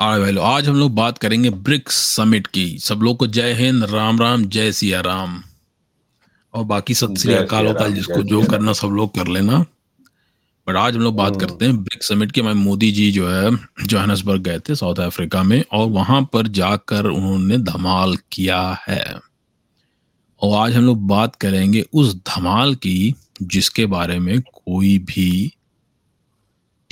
लोग, आज हम लोग बात करेंगे ब्रिक्स समिट की। सब लोग को जय हिंद राम राम जय सिया राम। और बाकी सत श्री अकाल वकाल जिसको जो करना सब लोग कर लेना। बट आज हम लोग बात हम्म। करते हैं ब्रिक्स समिट के। मैं मोदी जी जो है जोहानसबर्ग गए थे साउथ अफ्रीका में और वहाँ पर जाकर उन्होंने धमाल किया है। और आज हम लोग बात करेंगे उस धमाल की जिसके बारे में कोई भी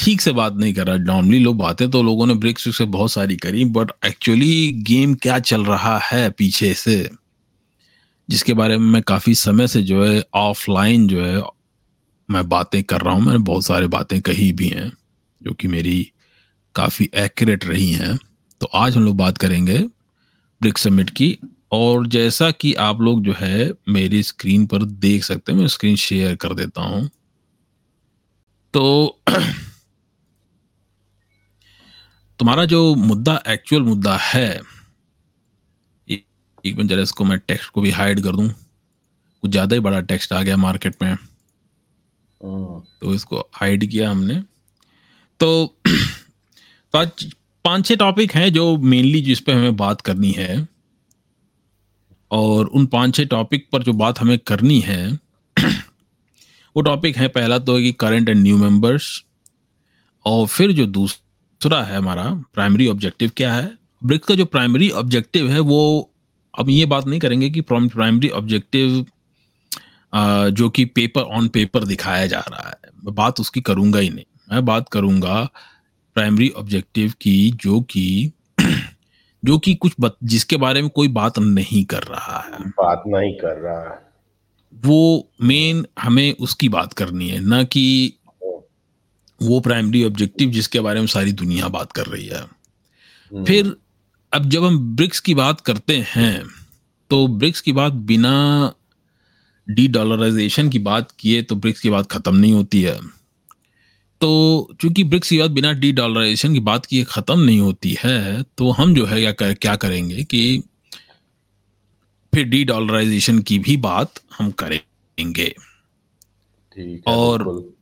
ठीक से बात नहीं कर रहा। नॉर्मली लोग बातें तो लोगों ने ब्रिक्स से बहुत सारी करी बट एक्चुअली गेम क्या चल रहा है पीछे से? जिसके बारे में मैं काफ़ी समय से जो है ऑफलाइन जो है मैं बातें कर रहा हूँ। मैंने बहुत सारी बातें कही भी हैं, जो कि मेरी काफ़ी एक्यूरेट रही हैं। तो आज हम लोग बात करेंगे ब्रिक्स समिट की। और जैसा कि आप लोग जो है मेरी स्क्रीन पर देख सकते हैं, मैं स्क्रीन शेयर कर देता हूँ। तो तुम्हारा जो मुद्दा एक्चुअल मुद्दा है एक मिनट जरा इसको मैं टेक्स्ट को भी हाइड कर दूँ। कुछ ज़्यादा ही बड़ा टेक्स्ट आ गया मार्केट में। हम्म, तो इसको हाइड किया हमने। तो तो आज पाँच छह टॉपिक हैं जो मेनली जिस पे हमें बात करनी है। और उन पाँच छह टॉपिक पर जो बात हमें करनी है वो टॉपिक है पहला तो है कि करंट एंड न्यू मेंबर्स और फिर जो दूसरा है हमारा प्राइमरी ऑब्जेक्टिव क्या है? ब्रिक्स का जो प्राइमरी ऑब्जेक्टिव है वो अब ये बात नहीं करेंगे कि प्राइमरी ऑब्जेक्टिव जो कि पेपर ऑन पेपर दिखाया जा रहा है। मैं बात उसकी करूँगा ही नहीं। मैं बात करूँगा प्राइमरी ऑब्जेक्टिव की जो कि जो कि कुछ बत, जिसके बारे में कोई बात नहीं कर रहा है। बात नहीं कर रहा है। वो मेन हमें उसकी बात करनी है ना कि वो प्राइमरी ऑब्जेक्टिव जिसके बारे में सारी दुनिया बात कर रही है। फिर अब जब हम ब्रिक्स की बात करते हैं तो ब्रिक्स की बात बिना डी डॉलराइजेशन की बात किए तो ब्रिक्स की बात खत्म नहीं होती है। तो चूँकि ब्रिक्स की बात बिना डी डॉलराइजेशन की बात किए खत्म नहीं होती है तो हम जो है या कर, क्या करेंगे कि फिर डी डॉलराइजेशन की भी बात हम करेंगे। ठीक है और-।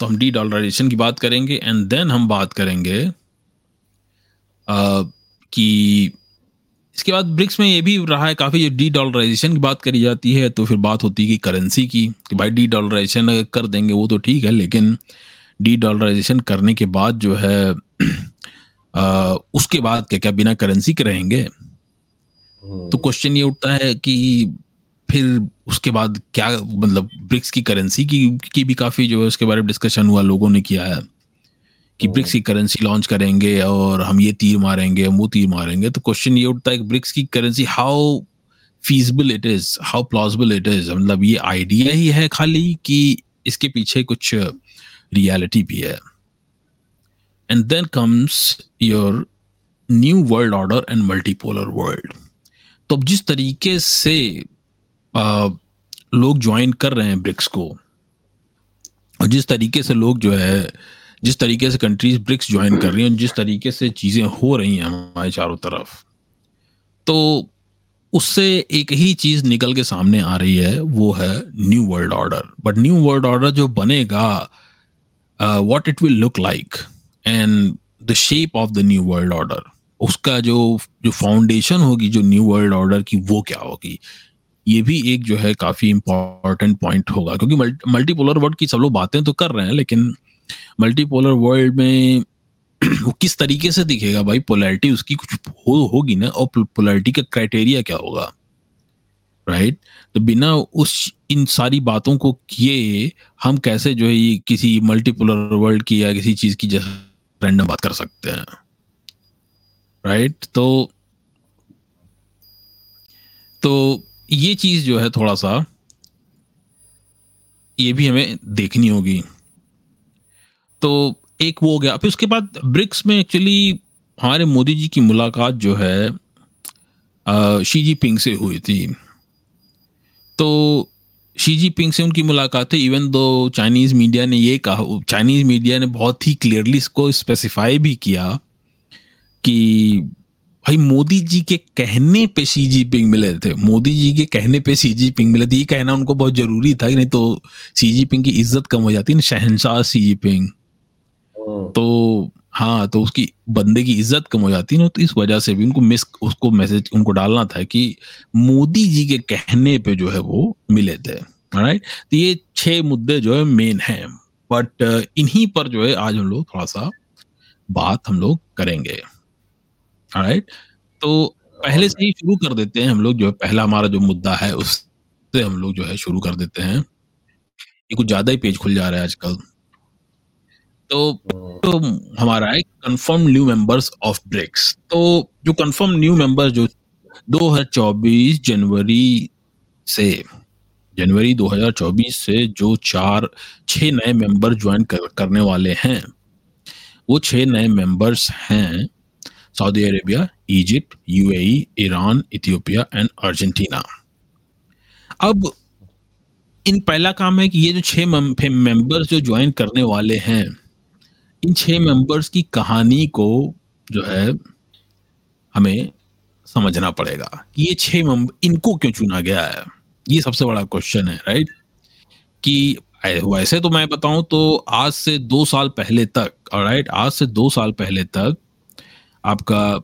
तो हम डी डॉलराइजेशन की बात करेंगे एंड देन हम बात करेंगे अ, कि इसके बाद ब्रिक्स में ये भी रहा है काफ़ी जो डी डॉलराइजेशन की बात करी जाती है तो फिर बात होती है कि करेंसी की कि भाई डी डॉलराइजेशन अगर कर देंगे वो तो ठीक है लेकिन डी डॉलराइजेशन करने के बाद जो है अ, उसके बाद क्या क्या बिना करेंसी के रहेंगे? हम्म, तो क्वेश्चन ये उठता है कि फिर उसके बाद क्या मतलब ब्रिक्स की करेंसी की की भी काफ़ी जो है उसके बारे में डिस्कशन हुआ लोगों ने किया है कि। ब्रिक्स की करेंसी लॉन्च करेंगे और हम ये तीर मारेंगे हम वो तीर मारेंगे। तो क्वेश्चन ये उठता है कि ब्रिक्स की currency how feasible it is how plausible it is मतलब ये आइडिया ही है खाली कि इसके पीछे कुछ रियलिटी भी है। And then comes your new world order and multipolar world तो जिस तरीके से लोग ज्वाइन कर रहे हैं ब्रिक्स को। और जिस तरीके से लोग जो है, जिस तरीके से कंट्रीज़ ब्रिक्स ज्वाइन कर रही हैं, जिस तरीके से चीज़ें हो रही हैं हमारे चारों तरफ़ तो उससे एक ही चीज़ निकल के सामने आ रही है, वो है new world order but new world order जो बनेगा what it will look like and the shape of the new world order उसका जो जो फाउंडेशन होगी, जो न्यू वर्ल्ड ऑर्डर की, वो क्या होगी? ये भी एक जो है काफ़ी इंपॉर्टेंट पॉइंट होगा, क्योंकि मल्टीपोलर वर्ल्ड की सब लोग बातें तो कर रहे हैं, लेकिन मल्टीपोलर वर्ल्ड में वो किस तरीके से दिखेगा भाई? पोलैरिटी उसकी कुछ हो, होगी ना? और पोलैरिटी का क्राइटेरिया क्या होगा? राइट तो बिना उस, इन सारी बातों को किए हम कैसे जो है ये किसी मल्टीपोलर वर्ल्ड की या किसी चीज़ की जैसे रैंडम बात कर सकते हैं। राइट तो तो ये चीज़ जो है थोड़ा सा ये भी हमें देखनी होगी। तो एक वो हो गया। फिर उसके बाद ब्रिक्स में एक्चुअली हमारे मोदी जी की मुलाकात जो है शी जी पिंग से हुई थी। तो शी जी पिंग से उनकी मुलाकात है इवन दो चाइनीज़ मीडिया ने ये कहा चाइनीज़ मीडिया ने बहुत ही क्लियरली इसको स्पेसिफाई भी किया कि भाई मोदी जी के कहने पे सी जी पिंग मिले थे। मोदी जी के कहने पे सी जी पिंग मिले थे। ये कहना उनको बहुत ज़रूरी था नहीं तो सी जी पिंग की इज़्ज़त कम हो जाती ना शहनशाह शी जी पिंग तो हाँ तो उसकी बंदे की इज़्ज़त कम हो जाती है ना तो इस वजह से भी उनको मिस उसको मैसेज उनको डालना था कि मोदी जी के कहने पे जो है वो मिले थे। राइट तो ये छह मुद्दे जो है मेन हैं। बट इन्हीं पर जो है आज हम लोग थोड़ा सा बात हम लोग करेंगे। राइट तो पहले से ही शुरू कर देते हैं हम लोग जो है पहला हमारा जो मुद्दा है उससे हम लोग जो है शुरू कर देते हैं। ये कुछ ज़्यादा ही पेज खुल जा रहा है आजकल। तो तो हमारा है confirm new members of BRICS तो जो कंफर्म न्यू मेंबर जो 2024 जनवरी से जनवरी 2024 से जो चार छह नए मेंबर ज्वाइन कर, करने वाले हैं वो छह नए मेंबर्स हैं। Saudi Arabia Egypt UAE Iran Ethiopia and Argentina अब इन पहला काम है कि ये जो छह मेंबर्स जो ज्वाइन करने वाले हैं, इन छह मेंबर्स की कहानी को जो है हमें समझना पड़ेगा कि ये छह मेंबर इनको क्यों चुना गया है? ये सबसे बड़ा क्वेश्चन है राइट कि वैसे तो मैं बताऊँ तो आज से दो साल पहले तक राइट आज से दो साल पहले तक आपका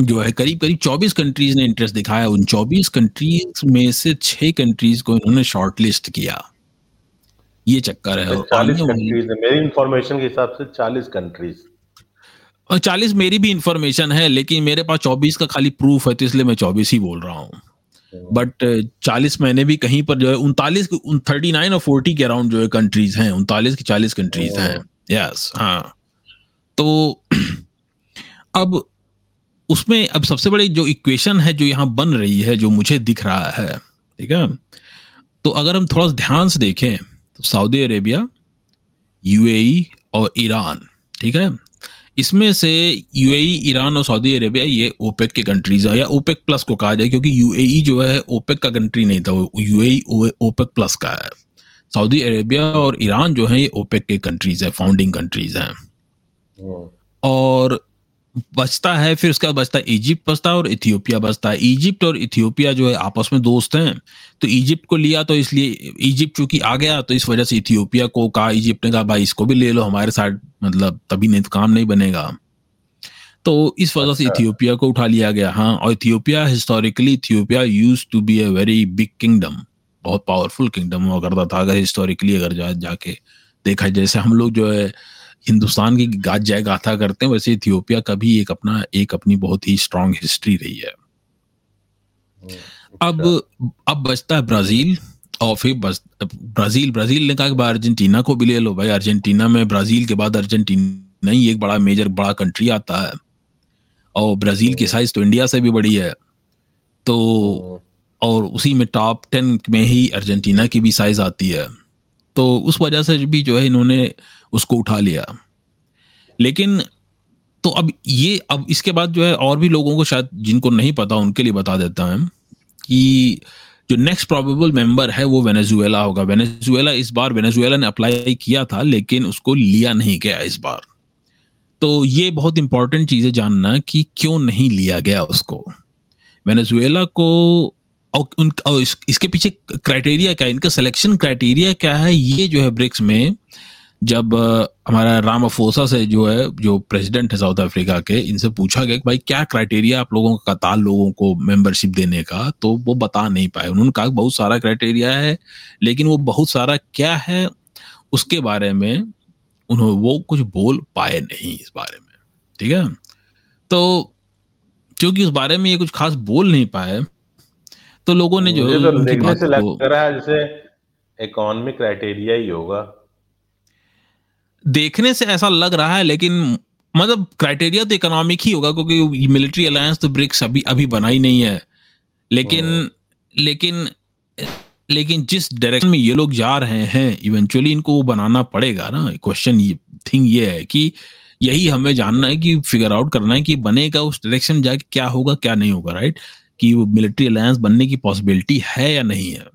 जो है करीब करीब 24 कंट्रीज़ ने इंटरेस्ट दिखाया। उन 24 कंट्रीज़ में से छह कंट्रीज़ को इन्होंने शॉर्टलिस्ट किया। ये चक्कर है। चालीस कंट्रीज़ मेरी इंफॉर्मेशन के हिसाब से चालीस कंट्रीज़ और चालीस मेरी भी इंफॉर्मेशन है लेकिन मेरे पास चौबीस का खाली प्रूफ है तो इसलिए मैं चौबीस ही बोल रहा हूँ। बट। चालीस मैंने भी कहीं पर जो है उनतालीस थर्टी नाइन और फोर्टी के अराउंड जो है कंट्रीज़ हैं। उनतालीस की चालीस कंट्रीज़ हैं। यस। हाँ। तो अब उसमें अब सबसे बड़ी जो इक्वेशन है, जो यहाँ बन रही है, जो मुझे दिख रहा है, ठीक है? तो अगर हम थोड़ा ध्यान से देखें तो सऊदी अरेबिया यूएई और ईरान ठीक है? इसमें से यूएई ईरान और सऊदी अरेबिया ये ओपेक के कंट्रीज़ है, या ओपेक प्लस को कहा जाए, क्योंकि यूएई जो है ओपेक का कंट्री नहीं था यूएई ओपेक प्लस का है। सऊदी अरेबिया और ईरान जो है, ये ओपेक के कंट्रीज़ है फाउंडिंग कंट्रीज़ हैं। और बचता है फिर उसके बाद बचता है इजिप्ट बचता है और इथियोपिया बचता है। इजिप्ट और इथियोपिया जो है आपस में दोस्त हैं। तो इजिप्ट को लिया तो इसलिए इजिप्ट चूँकि आ गया तो इस वजह से इथियोपिया को कहा इजिप्ट ने कहा भाई इसको भी ले लो हमारे साथ मतलब तभी नहीं तो काम नहीं बनेगा। तो इस वजह से अच्छा। इथियोपिया को उठा लिया गया हाँ। और Ethiopia historically Ethiopia use to be a very big kingdom बहुत पावरफुल किंगडम हुआ करता था अगर हिस्टोरिकली अगर जा जाके देखा जैसे हम लोग जो है हिंदुस्तान की गाज जय गाथा करते हैं वैसे इथियोपिया का भी एक अपना एक अपनी बहुत ही स्ट्रांग हिस्ट्री रही है। अब अच्छा। अब बचता है ब्राज़ील और फिर बस ब्राज़ील ब्राज़ील ने कहा कि अर्जेंटीना को भी ले लो। भाई अर्जेंटीना में ब्राज़ील के बाद अर्जेंटीना ही एक बड़ा मेजर बड़ा कंट्री आता है। और ब्राज़ील की साइज़ तो इंडिया से भी बड़ी है। तो और उसी में टॉप टेन में ही अर्जेंटीना की भी साइज़ आती है। तो उस वजह से भी जो है इन्होंने उसको उठा लिया। लेकिन तो अब ये अब इसके बाद जो है और भी लोगों को शायद जिनको नहीं पता उनके लिए बता देता है कि जो नेक्स्ट प्रोबेबल मेंबर है वो वेनेजुएला होगा। वेनेजुएला इस बार वेनेजुएला ने अप्लाई किया था लेकिन उसको लिया नहीं गया इस बार। तो ये बहुत इंपॉर्टेंट चीज़ है जानना कि क्यों नहीं लिया गया उसको। वेनेजुएला को और उन और इस, इसके पीछे क्राइटेरिया क्या है? इनका सिलेक्शन क्राइटेरिया क्या है? ये जो है ब्रिक्स में जब हमारा राम अफोसा से जो है जो प्रेसिडेंट है साउथ अफ्रीका के इनसे पूछा गया कि भाई क्या क्राइटेरिया आप लोगों का कतार लोगों को मेंबरशिप देने का? तो वो बता नहीं पाए। उन्होंने कहा बहुत सारा क्राइटेरिया है लेकिन वो बहुत सारा क्या है उसके बारे में उन्होंने वो कुछ बोल पाए नहीं इस बारे में। ठीक है? तो क्योंकि उस बारे में ये कुछ खास बोल नहीं पाए तो लोगों ने जो तो देखने से लग रहा है जैसे इकोनॉमिक क्राइटेरिया ही होगा। देखने से ऐसा लग रहा है लेकिन मतलब क्राइटेरिया तो इकोनॉमिक ही होगा क्योंकि मिलिट्री अलायंस तो ब्रिक्स अभी अभी बना ही नहीं है। लेकिन हाँ। लेकिन लेकिन जिस डायरेक्शन में ये लोग जा रहे हैं इवेंचुअली इनको वो बनाना पड़ेगा ना। क्वेश्चन ये थिंग ये है कि यही हमें जानना है कि फिगर आउट करना है कि बनेगा उस डायरेक्शन जाके क्या होगा क्या नहीं होगा राइट कि वो मिलिट्री अलायंस बनने की पॉसिबिलिटी है या नहीं है।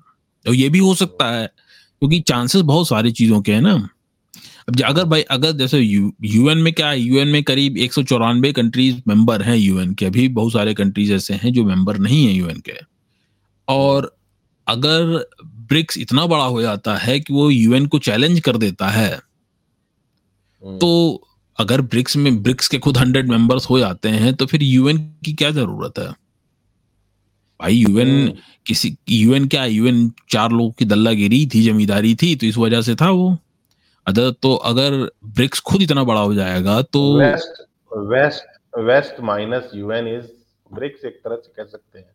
तो ये भी हो सकता है क्योंकि चांसेस बहुत सारी चीज़ों के हैं ना। अब अगर भाई अगर जैसे यूएन में क्या है यूएन में करीब एक सौ चौरानवे कंट्रीज़ मेंबर हैं यूएन के अभी बहुत सारे कंट्रीज़ ऐसे हैं जो मेंबर नहीं है यूएन के और अगर ब्रिक्स इतना बड़ा हो जाता है कि वो यूएन को चैलेंज कर देता है हम्म। तो अगर ब्रिक्स में ब्रिक्स के खुद हंड्रेड मेंबर्स हो जाते हैं तो फिर यूएन की क्या ज़रूरत है भाई यूएन हम्म। किसी यूएन क्या यूएन चार लोगों की दल्लागिरी थी जमींदारी थी तो इस वजह से था वो अदर तो अगर ब्रिक्स खुद इतना बड़ा हो जाएगा तो west west west minus UN is BRICS एक तरह से कह सकते हैं।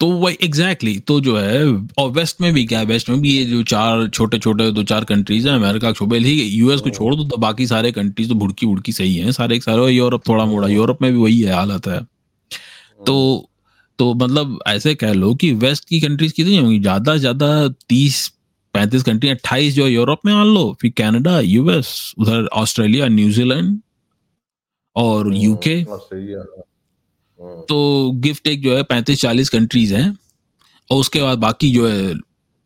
तो वही एग्जैक्टली exactly, तो जो है और वेस्ट में भी क्या है वेस्ट में भी ये जो चार छोटे छोटे दो चार कंट्रीज़ हैं अमेरिका छोटे ही यूएस को छोड़ दो तो बाकी सारे कंट्रीज़ तो भुड़की भुड़की सही हैं सारे एक सारे यूरोप थोड़ा मोड़ा यूरोप में भी वही है हालत है। तो तो मतलब ऐसे कह लो कि वेस्ट की कंट्रीज़ कितनी होंगी ज़्यादा से ज़्यादा तीस पैंतीस कंट्री अट्ठाईस जो यूरोप में मान लो फिर कनाडा यूएस उधर ऑस्ट्रेलिया न्यूजीलैंड और यूके हम्म। तो गिफ्ट एक जो है पैंतीस चालीस कंट्रीज़ हैं और उसके बाद बाकी जो है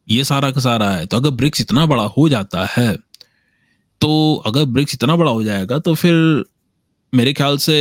ये सारा का सारा है तो अगर ब्रिक्स इतना बड़ा हो जाता है तो अगर ब्रिक्स इतना बड़ा हो जाएगा तो फिर मेरे ख्याल से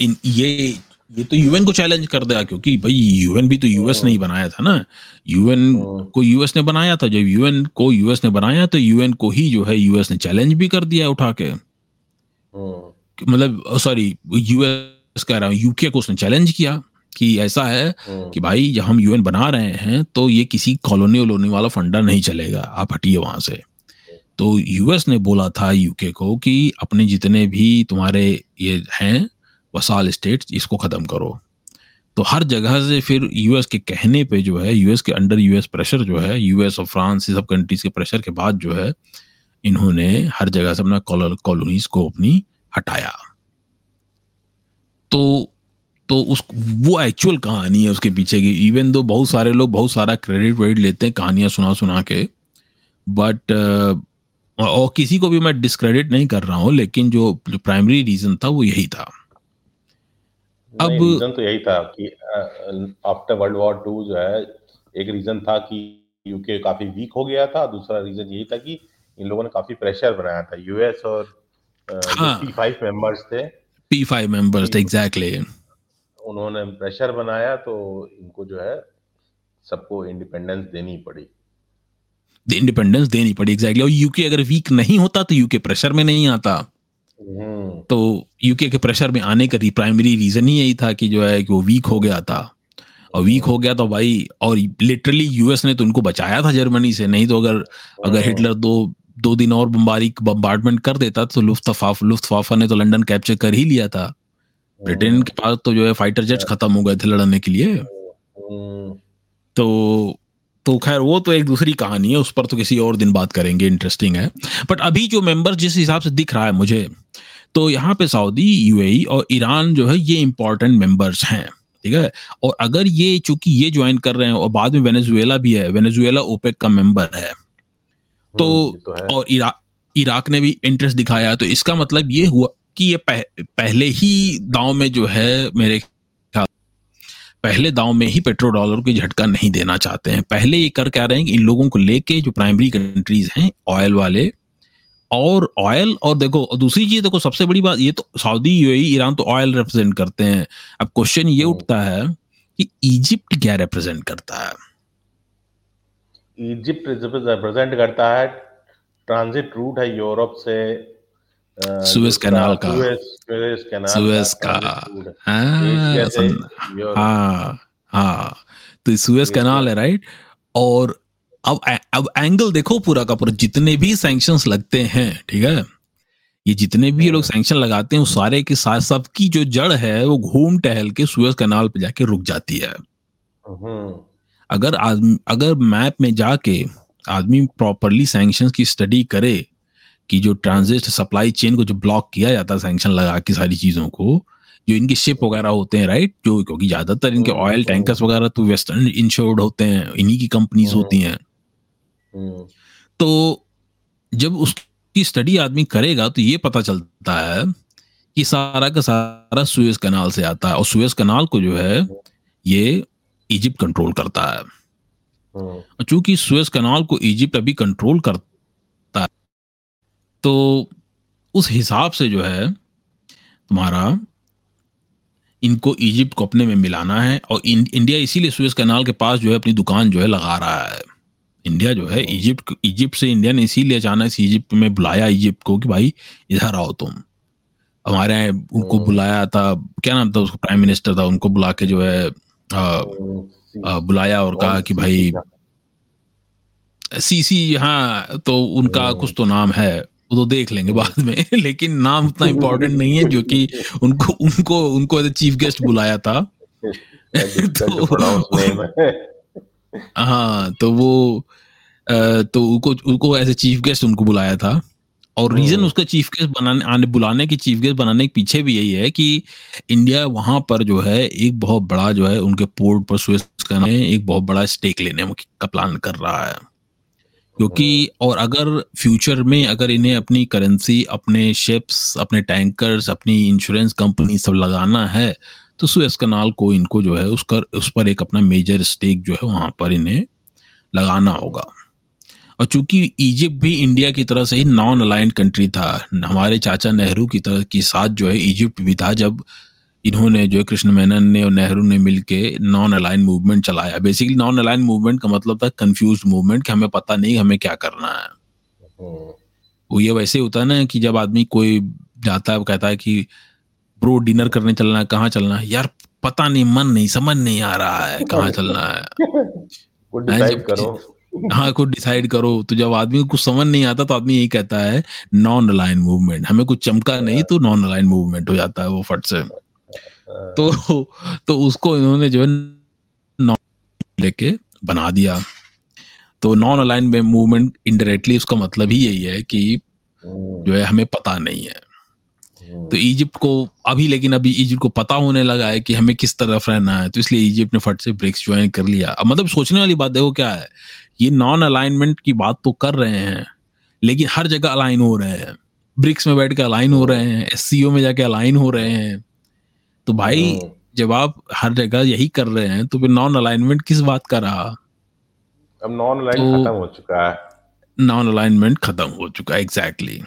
इन ये ये तो यूएन को चैलेंज कर दिया क्योंकि भाई यूएन भी तो यूएस ने ही बनाया था ना। UN hmm. को यूएस ने बनाया था जब यूएन को यूएस ने बनाया तो यूएन को ही जो है यूएस ने चैलेंज भी कर दिया उठा के। हम्म, मतलब सॉरी यूएस कह रहा हूँ यूके को उसने चैलेंज किया कि ऐसा है हम्म, कि भाई जब हम यूएन बना रहे हैं तो ये किसी कॉलोनी वोलोनी वाला फंडा नहीं चलेगा आप हटिए वहाँ से। तो यूएस ने बोला था यूके को कि अपने जितने भी तुम्हारे ये हैं वसाल स्टेट इसको खत्म करो। तो हर जगह से फिर यूएस के कहने पे जो है यूएस के अंडर यूएस प्रेशर जो है यूएस और फ्रांस ये सब कंट्रीज़ के प्रेशर के बाद जो है, इन्होंने हर जगह से अपना कॉलोनीज को अपनी हटाया। तो तो उस, वो एक्चुअल कहानी है उसके पीछे की। इवन दो बहुत सारे लोग बहुत सारा क्रेडिट वेडिट लेते हैं कहानियाँ सुना सुना के बट और किसी को भी मैं डिस्क्रेडिट नहीं कर रहा हूँ, लेकिन जो प्राइमरी रीजन था वो यही था। अब- रीजन तो यही था कि आफ्टर वर्ल्ड वॉर टू जो है एक रीजन था कि यूके काफ़ी वीक हो गया था दूसरा रीजन यही था कि इन लोगों ने काफ़ी प्रेशर बनाया था यूएस और। पी फाइव मेंबर्स थे पी फाइव मेंबर्स थे एग्जैक्टली उन्होंने प्रेशर बनाया तो इनको जो है सबको इंडिपेंडेंस देनी पड़ी इंडिपेंडेंस देनी पड़ी एग्जैक्टली exactly. और यूके अगर वीक नहीं होता तो यूके प्रेशर में नहीं आता तो यूके के प्रेशर में आने का प्राइमरी रीजन ही यही था कि जो है कि वो वीक हो गया था। और वीक हो गया तो भाई और लिटरली यूएस ने तो उनको बचाया था जर्मनी से नहीं तो अगर अगर हिटलर दो दो दिन और बम्बारी बम्बार्डमेंट कर देता तो लुफ्तफाफ लुफ्तफाफा ने तो लंदन कैप्चर कर ही लिया था। ब्रिटेन के पास तो जो है फाइटर जेट्स खत्म हो गए थे लड़ने के लिए। हम्म, तो तो खैर वो तो एक दूसरी कहानी है उस पर तो किसी और दिन बात करेंगे इंटरेस्टिंग है। बट अभी जो मेंबर जिस हिसाब से दिख रहा है मुझे तो यहाँ पे सऊदी यूएई और ईरान जो है ये इंपॉर्टेंट मेंबर्स हैं ठीक है? और अगर ये चूँकि ये ज्वाइन कर रहे हैं और बाद में वेनेजुएला भी है वेनेजुएला ओपेक का मेंबर है तो, ये तो है। और इरा, इराक ने भी इंटरेस्ट दिखाया तो इसका मतलब ये हुआ कि ये पह, पहले ही दाव में जो है मेरे पहले दाव में ही पेट्रो डॉलर को झटका नहीं देना चाहते हैं। पहले ये कर क्या रहे हैं कि इन लोगों को लेके जो प्राइमरी कंट्रीज़ हैं ऑयल वाले और ऑयल और देखो और दूसरी चीज़ देखो सबसे बड़ी बात ये तो सऊदी यूएई ईरान तो ऑयल रिप्रेजेंट करते हैं अब क्वेश्चन ये हम्म। उठता है कि इजिप्ट क्या रिप्रेजेंट करता है इजिप्ट रिप्रेजेंट करता है ट्रांजिट रूट है यूरोप से सुएज कैनाल का। सुएज का है। हाँ। हाँ हाँ तो सुएज कैनाल है राइट और अब अब एंगल देखो पूरा का पूरा जितने भी सैंक्शंस लगते हैं ठीक है? ये जितने भी ये लोग सैंक्शन लगाते हैं सारे के साथ सबकी जो जड़ है वो घूम टहल के सुएज कैनाल पे जाके रुक जाती है। हम्म, अगर आदमी अगर मैप में जाके आदमी प्रॉपरली सैंक्शंस की स्टडी करे कि जो ट्रांजिट सप्लाई चेन को जो ब्लॉक किया जाता है सैंक्शन लगा के सारी चीज़ों को जो इनके शिप वगैरह होते हैं राइट जो क्योंकि ज़्यादातर इनके हम्म, ऑयल हम्म। टैंकर्स वगैरह तो वेस्टर्न इंश्योर्ड होते हैं इन्हीं की कंपनीज़ हम्म। होती हैं। हम्म, तो जब उसकी स्टडी आदमी करेगा तो ये पता चलता है कि सारा का सारा सुएज कनाल से आता है और सुएज कनाल को जो है ये इजिप्ट कंट्रोल करता है। हम्म, और चूँकि सुएज कनाल को इजिप्ट अभी कंट्रोल करता है तो उस हिसाब से जो है तुम्हारा इनको इजिप्ट को अपने में मिलाना है और इंडिया इसीलिए सुएज कनाल के पास जो है अपनी दुकान जो है लगा रहा है। इंडिया जो है इजिप्ट इजिप्ट से इंडिया ने इसीलिए अचानक से इजिप्ट में बुलाया इजिप्ट को कि भाई इधर आओ तुम। हमारे यहाँ उनको। बुलाया था क्या नाम था उसको प्राइम मिनिस्टर था उनको बुला के जो है आ, आ, बुलाया और कहा कि भाई सीसी हाँ तो उनका। कुछ तो नाम है वो तो देख लेंगे बाद में लेकिन नाम उतना इम्पोर्टेंट नहीं है जो कि उनको उनको उनको एज चीफ गेस्ट बुलाया था। तो हाँ तो वो तो उनको उनको एज ए चीफ गेस्ट उनको बुलाया था और रीजन। उसका चीफ गेस्ट बनाने आने बुलाने की चीफ गेस्ट बनाने के पीछे भी यही है कि इंडिया वहाँ पर जो है एक बहुत बड़ा जो है उनके पोर्ट पर स्विस करने एक बहुत बड़ा स्टेक लेने का प्लान कर रहा है क्योंकि। और अगर फ्यूचर में अगर इन्हें अपनी करेंसी अपने शिप्स अपने टैंकर्स अपनी इंश्योरेंस कंपनी सब लगाना है तो सुएस कनाल को इनको जो है उसका उस पर एक अपना मेजर स्टेक जो है वहाँ पर इन्हें लगाना होगा। और चूँकि इजिप्ट भी इंडिया की तरह से ही नॉन अलाइंड कंट्री था हमारे चाचा नेहरू की तरह के साथ जो है इजिप्ट भी था जब इन्होंने जो है कृष्ण मेनन ने और नेहरू ने मिलके नॉन अलाइन मूवमेंट चलाया। बेसिकली नॉन अलाइन मूवमेंट का मतलब था कंफ्यूज मूवमेंट कि हमें पता नहीं हमें क्या करना है। वो ये वैसे होता है ना कि जब आदमी कोई जाता है कहता है कि ब्रो डिनर करने चलना है कहाँ चलना है? यार पता नहीं मन नहीं समझ नहीं आ रहा है कहाँ चलना है। हाँ कुछ डिसाइड करो। तो जब आदमी को कुछ समझ नहीं आता तो आदमी यही कहता है नॉन अलाइन मूवमेंट हमें कुछ चमका नहीं तो नॉन अलाइन मूवमेंट हो जाता है वो फट से। तो तो उसको इन्होंने जो है लेके बना दिया। तो नॉन अलाइन मूवमेंट इनडायरेक्टली उसका मतलब ही यही है कि जो है हमें पता नहीं है। तो इजिप्ट को अभी लेकिन अभी इजिप्ट को पता होने लगा है कि हमें किस तरफ़ रहना है। तो इसलिए इजिप्ट ने फट से ब्रिक्स ज्वाइन कर लिया। अब मतलब सोचने वाली बात देखो क्या है। ये नॉन अलाइनमेंट की बात तो कर रहे हैं लेकिन हर जगह अलाइन हो रहे हैं। ब्रिक्स में बैठ के अलाइन हो रहे हैं एस में जाके अलाइन हो रहे हैं। तो भाई जब आप हर जगह यही कर रहे हैं तो फिर नॉन अलाइनमेंट किस बात का रहा? अब नॉन अलाइन तो, खत्म हो चुका है। नॉन अलाइनमेंट खत्म हो चुका है एग्जैक्टली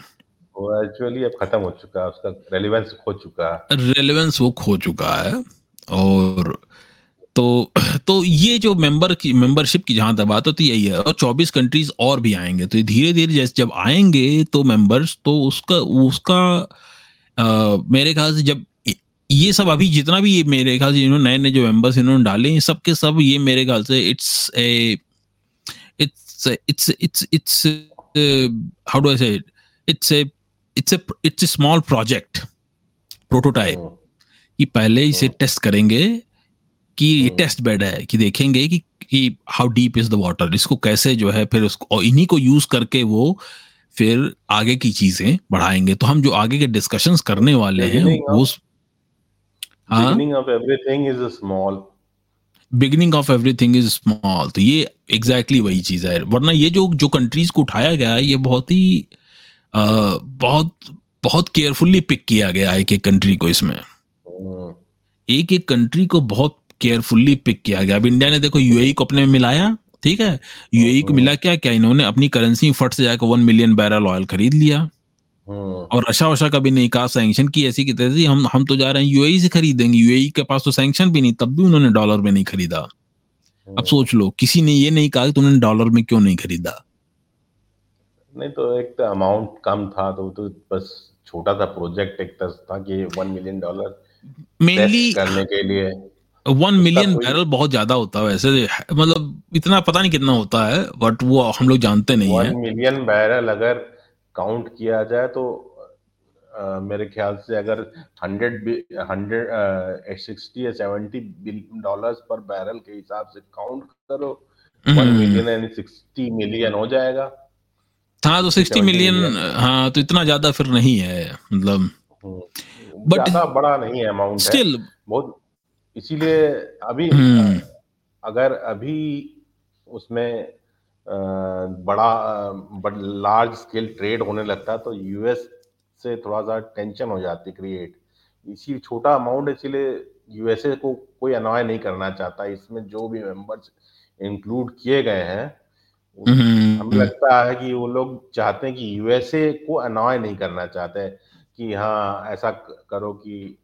वो एक्चुअली अब खत्म हो चुका है उसका रेलेवेंस खो चुका है। रेलेवेंस वो खो चुका है और तो तो ये जो मेंबर की मेंबरशिप की जहाँ तक बात होती यही है। और 24 कंट्रीज़ और भी आएँगे तो धीरे धीरे जैसे जब आएँगे तो मेंबर्स तो उसका उसका आ, मेरे ख्याल से जब ये सब अभी जितना भी ये मेरे ख्याल से इन्होंने नए नए जो मेंबर्स इन्होंने डाले हैं सब के सब ये मेरे ख्याल से it's a it's it's it's it's how do I say it's a it's it's a small project prototype कि पहले इसे टेस्ट करेंगे कि ये टेस्ट बेड है कि देखेंगे कि कि how deep is the water इसको कैसे जो है फिर उसको और इन्हीं को यूज़ करके वो फिर आगे की चीज़ें बढ़ाएँगे। तो हम जो आगे के डिस्कशंस करने वाले हैं वो beginning of everything is small beginning of everything is small तो ये एग्जैक्टली exactly वही चीज़ है। वरना ये जो जो कंट्रीज़ को उठाया गया है ये बहुत ही बहुत बहुत केयरफुली पिक किया गया है एक एक कंट्री को इसमें। एक एक कंट्री को बहुत केयरफुली पिक किया गया। अब इंडिया ने देखो यूएई को अपने में मिलाया ठीक है? यूएई को मिला क्या क्या इन्होंने अपनी करेंसी फट से जाकर वन मिलियन बैरल ऑयल खरीद लिया। और रशा वशा का भी नहीं कहा सैंक्शन की ऐसी की तरह हम हम तो जा रहे हैं यूएई से खरीदेंगे। यूएई के पास तो सैंक्शन भी नहीं तब भी उन्होंने डॉलर में नहीं खरीदा। अब सोच लो किसी ने ये नहीं कहा कि तुमने डॉलर में क्यों नहीं खरीदा। नहीं तो एक तो अमाउंट कम था तो तो बस छोटा सा प्रोजेक्ट एक था कि वन मिलियन डॉलर मेनली करने के लिए। वन मिलियन बैरल बहुत ज़्यादा होता है वैसे। मतलब इतना पता नहीं कितना होता है बट वो हम लोग जानते नहीं है। मिलियन बैरल अगर काउंट किया जाए तो आ, मेरे ख्याल से अगर हंड्रेड हंड्रेड सिक्सटी या seventy billion dollars per barrel के हिसाब से काउंट करो वन मिलियन यानी सिक्सटी मिलियन हो जाएगा। हाँ तो सिक्सटी मिलियन हाँ तो इतना ज़्यादा फिर नहीं है मतलब बट हम्म। बड़ा नहीं है अमाउंट स्टिल बहुत इसीलिए अभी हम्म। अगर अभी उसमें बड़ा बड़ लार्ज स्केल ट्रेड होने लगता तो यूएस से थोड़ा सा टेंशन हो जाती क्रिएट इसी छोटा अमाउंट इसीलिए यूएसए को कोई अनॉय नहीं करना चाहता इसमें जो भी मेंबर्स इंक्लूड किए गए हैं हमें लगता है कि वो लोग चाहते हैं कि यूएसए को अनॉय नहीं करना चाहते कि हाँ ऐसा करो कि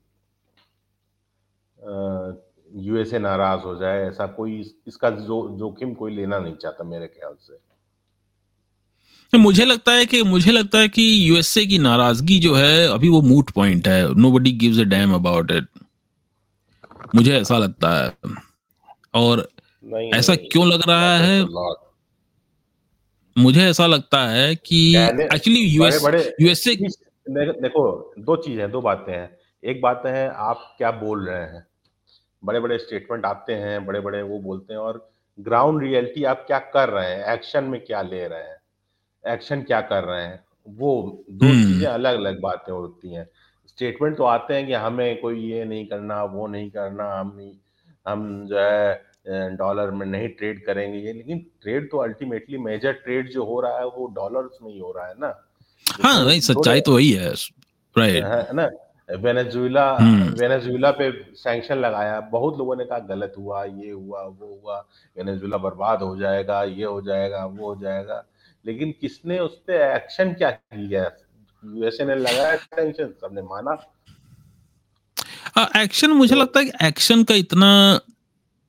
यूएसए नाराज़ हो जाए ऐसा कोई इसका जो जोखिम कोई लेना नहीं चाहता मेरे ख्याल से। मुझे लगता है कि मुझे लगता है कि यूएसए की नाराज़गी जो है अभी वो मूट पॉइंट है। Nobody gives a damn about it मुझे ऐसा लगता है। और नहीं, ऐसा नहीं, क्यों लग रहा है? मुझे ऐसा लगता है कि एक्चुअली यूएस यूएसए देखो दो चीज़ है दो बातें हैं। एक बात है आप क्या बोल रहे हैं? बड़े बड़े स्टेटमेंट आते हैं बड़े बड़े वो बोलते हैं और ग्राउंड रियलिटी आप क्या कर रहे हैं? एक्शन में क्या ले रहे हैं? एक्शन क्या कर रहे हैं? वो दो हम्म। चीज़ें अलग अलग बातें होती हैं। स्टेटमेंट तो आते हैं कि हमें कोई ये नहीं करना वो नहीं करना हम नहीं हम जो है डॉलर में नहीं ट्रेड करेंगे ये लेकिन ट्रेड तो अल्टीमेटली मेजर ट्रेड जो हो रहा है वो डॉलर्स में ही हो रहा है ना। हाँ नहीं सच्चाई तो वही है राइट है ना वेनेजुएला वेनेजुएला पे सैंक्शन लगाया बहुत लोगों ने कहा गलत हुआ ये हुआ वो हुआ वेनेजुएला बर्बाद हो जाएगा ये हो जाएगा वो हो जाएगा लेकिन किसने उस पर एक्शन क्या किया? यूएसए ने लगाया सैंक्शन सबने माना। एक्शन मुझे तो, लगता है कि एक्शन का इतना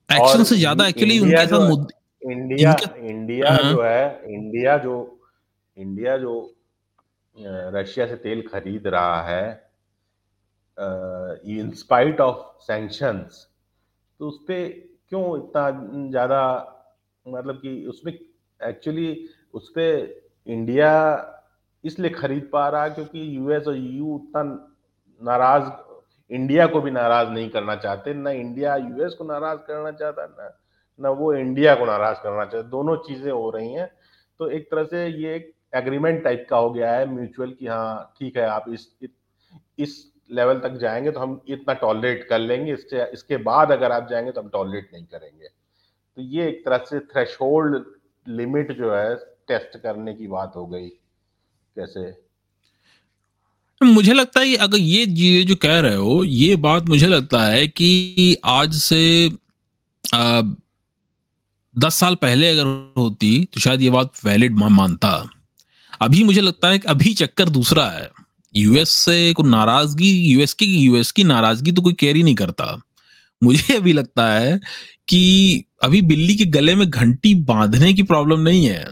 एक्शन से ज़्यादा एक्चुअली उनके साथ इंडिया इंडिया हाँ। जो है इंडिया जो इंडिया जो रशिया से तेल खरीद रहा है इन स्पाइट ऑफ़ सैंक्शंस तो उस पर क्यों इतना ज़्यादा मतलब कि उसमें एक्चुअली उस पर इंडिया इसलिए खरीद पा रहा है क्योंकि यूएस और यू उतना नाराज़ इंडिया को भी नाराज़ नहीं करना चाहते, ना इंडिया यूएस को नाराज़ करना चाहता, ना ना वो इंडिया को नाराज़ करना चाहते। दोनों चीज़ें हो रही हैं। तो एक तरह से ये एक एग्रीमेंट टाइप का हो गया है म्यूचुअल कि हाँ ठीक है, आप इस इस लेवल तक जाएँगे तो हम इतना टॉलरेट कर लेंगे। इससे, इसके बाद अगर आप जाएँगे तो हम टॉलरेट नहीं करेंगे। तो ये एक तरह से थ्रेश लिमिट जो है टेस्ट करने की बात हो गई, कैसे? मुझे लगता है अगर ये ये जो कह रहे हो ये बात मुझे लगता है कि आज से आ, दस साल पहले अगर होती तो शायद ये बात वैलिड मानता। अभी मुझे लगता है कि अभी चक्कर दूसरा है। यूएस से को नाराज़गी यूएस की यूएस की नाराज़गी तो कोई केयर ही नहीं करता। मुझे अभी लगता है कि अभी बिल्ली के गले में घंटी बांधने की प्रॉब्लम नहीं है।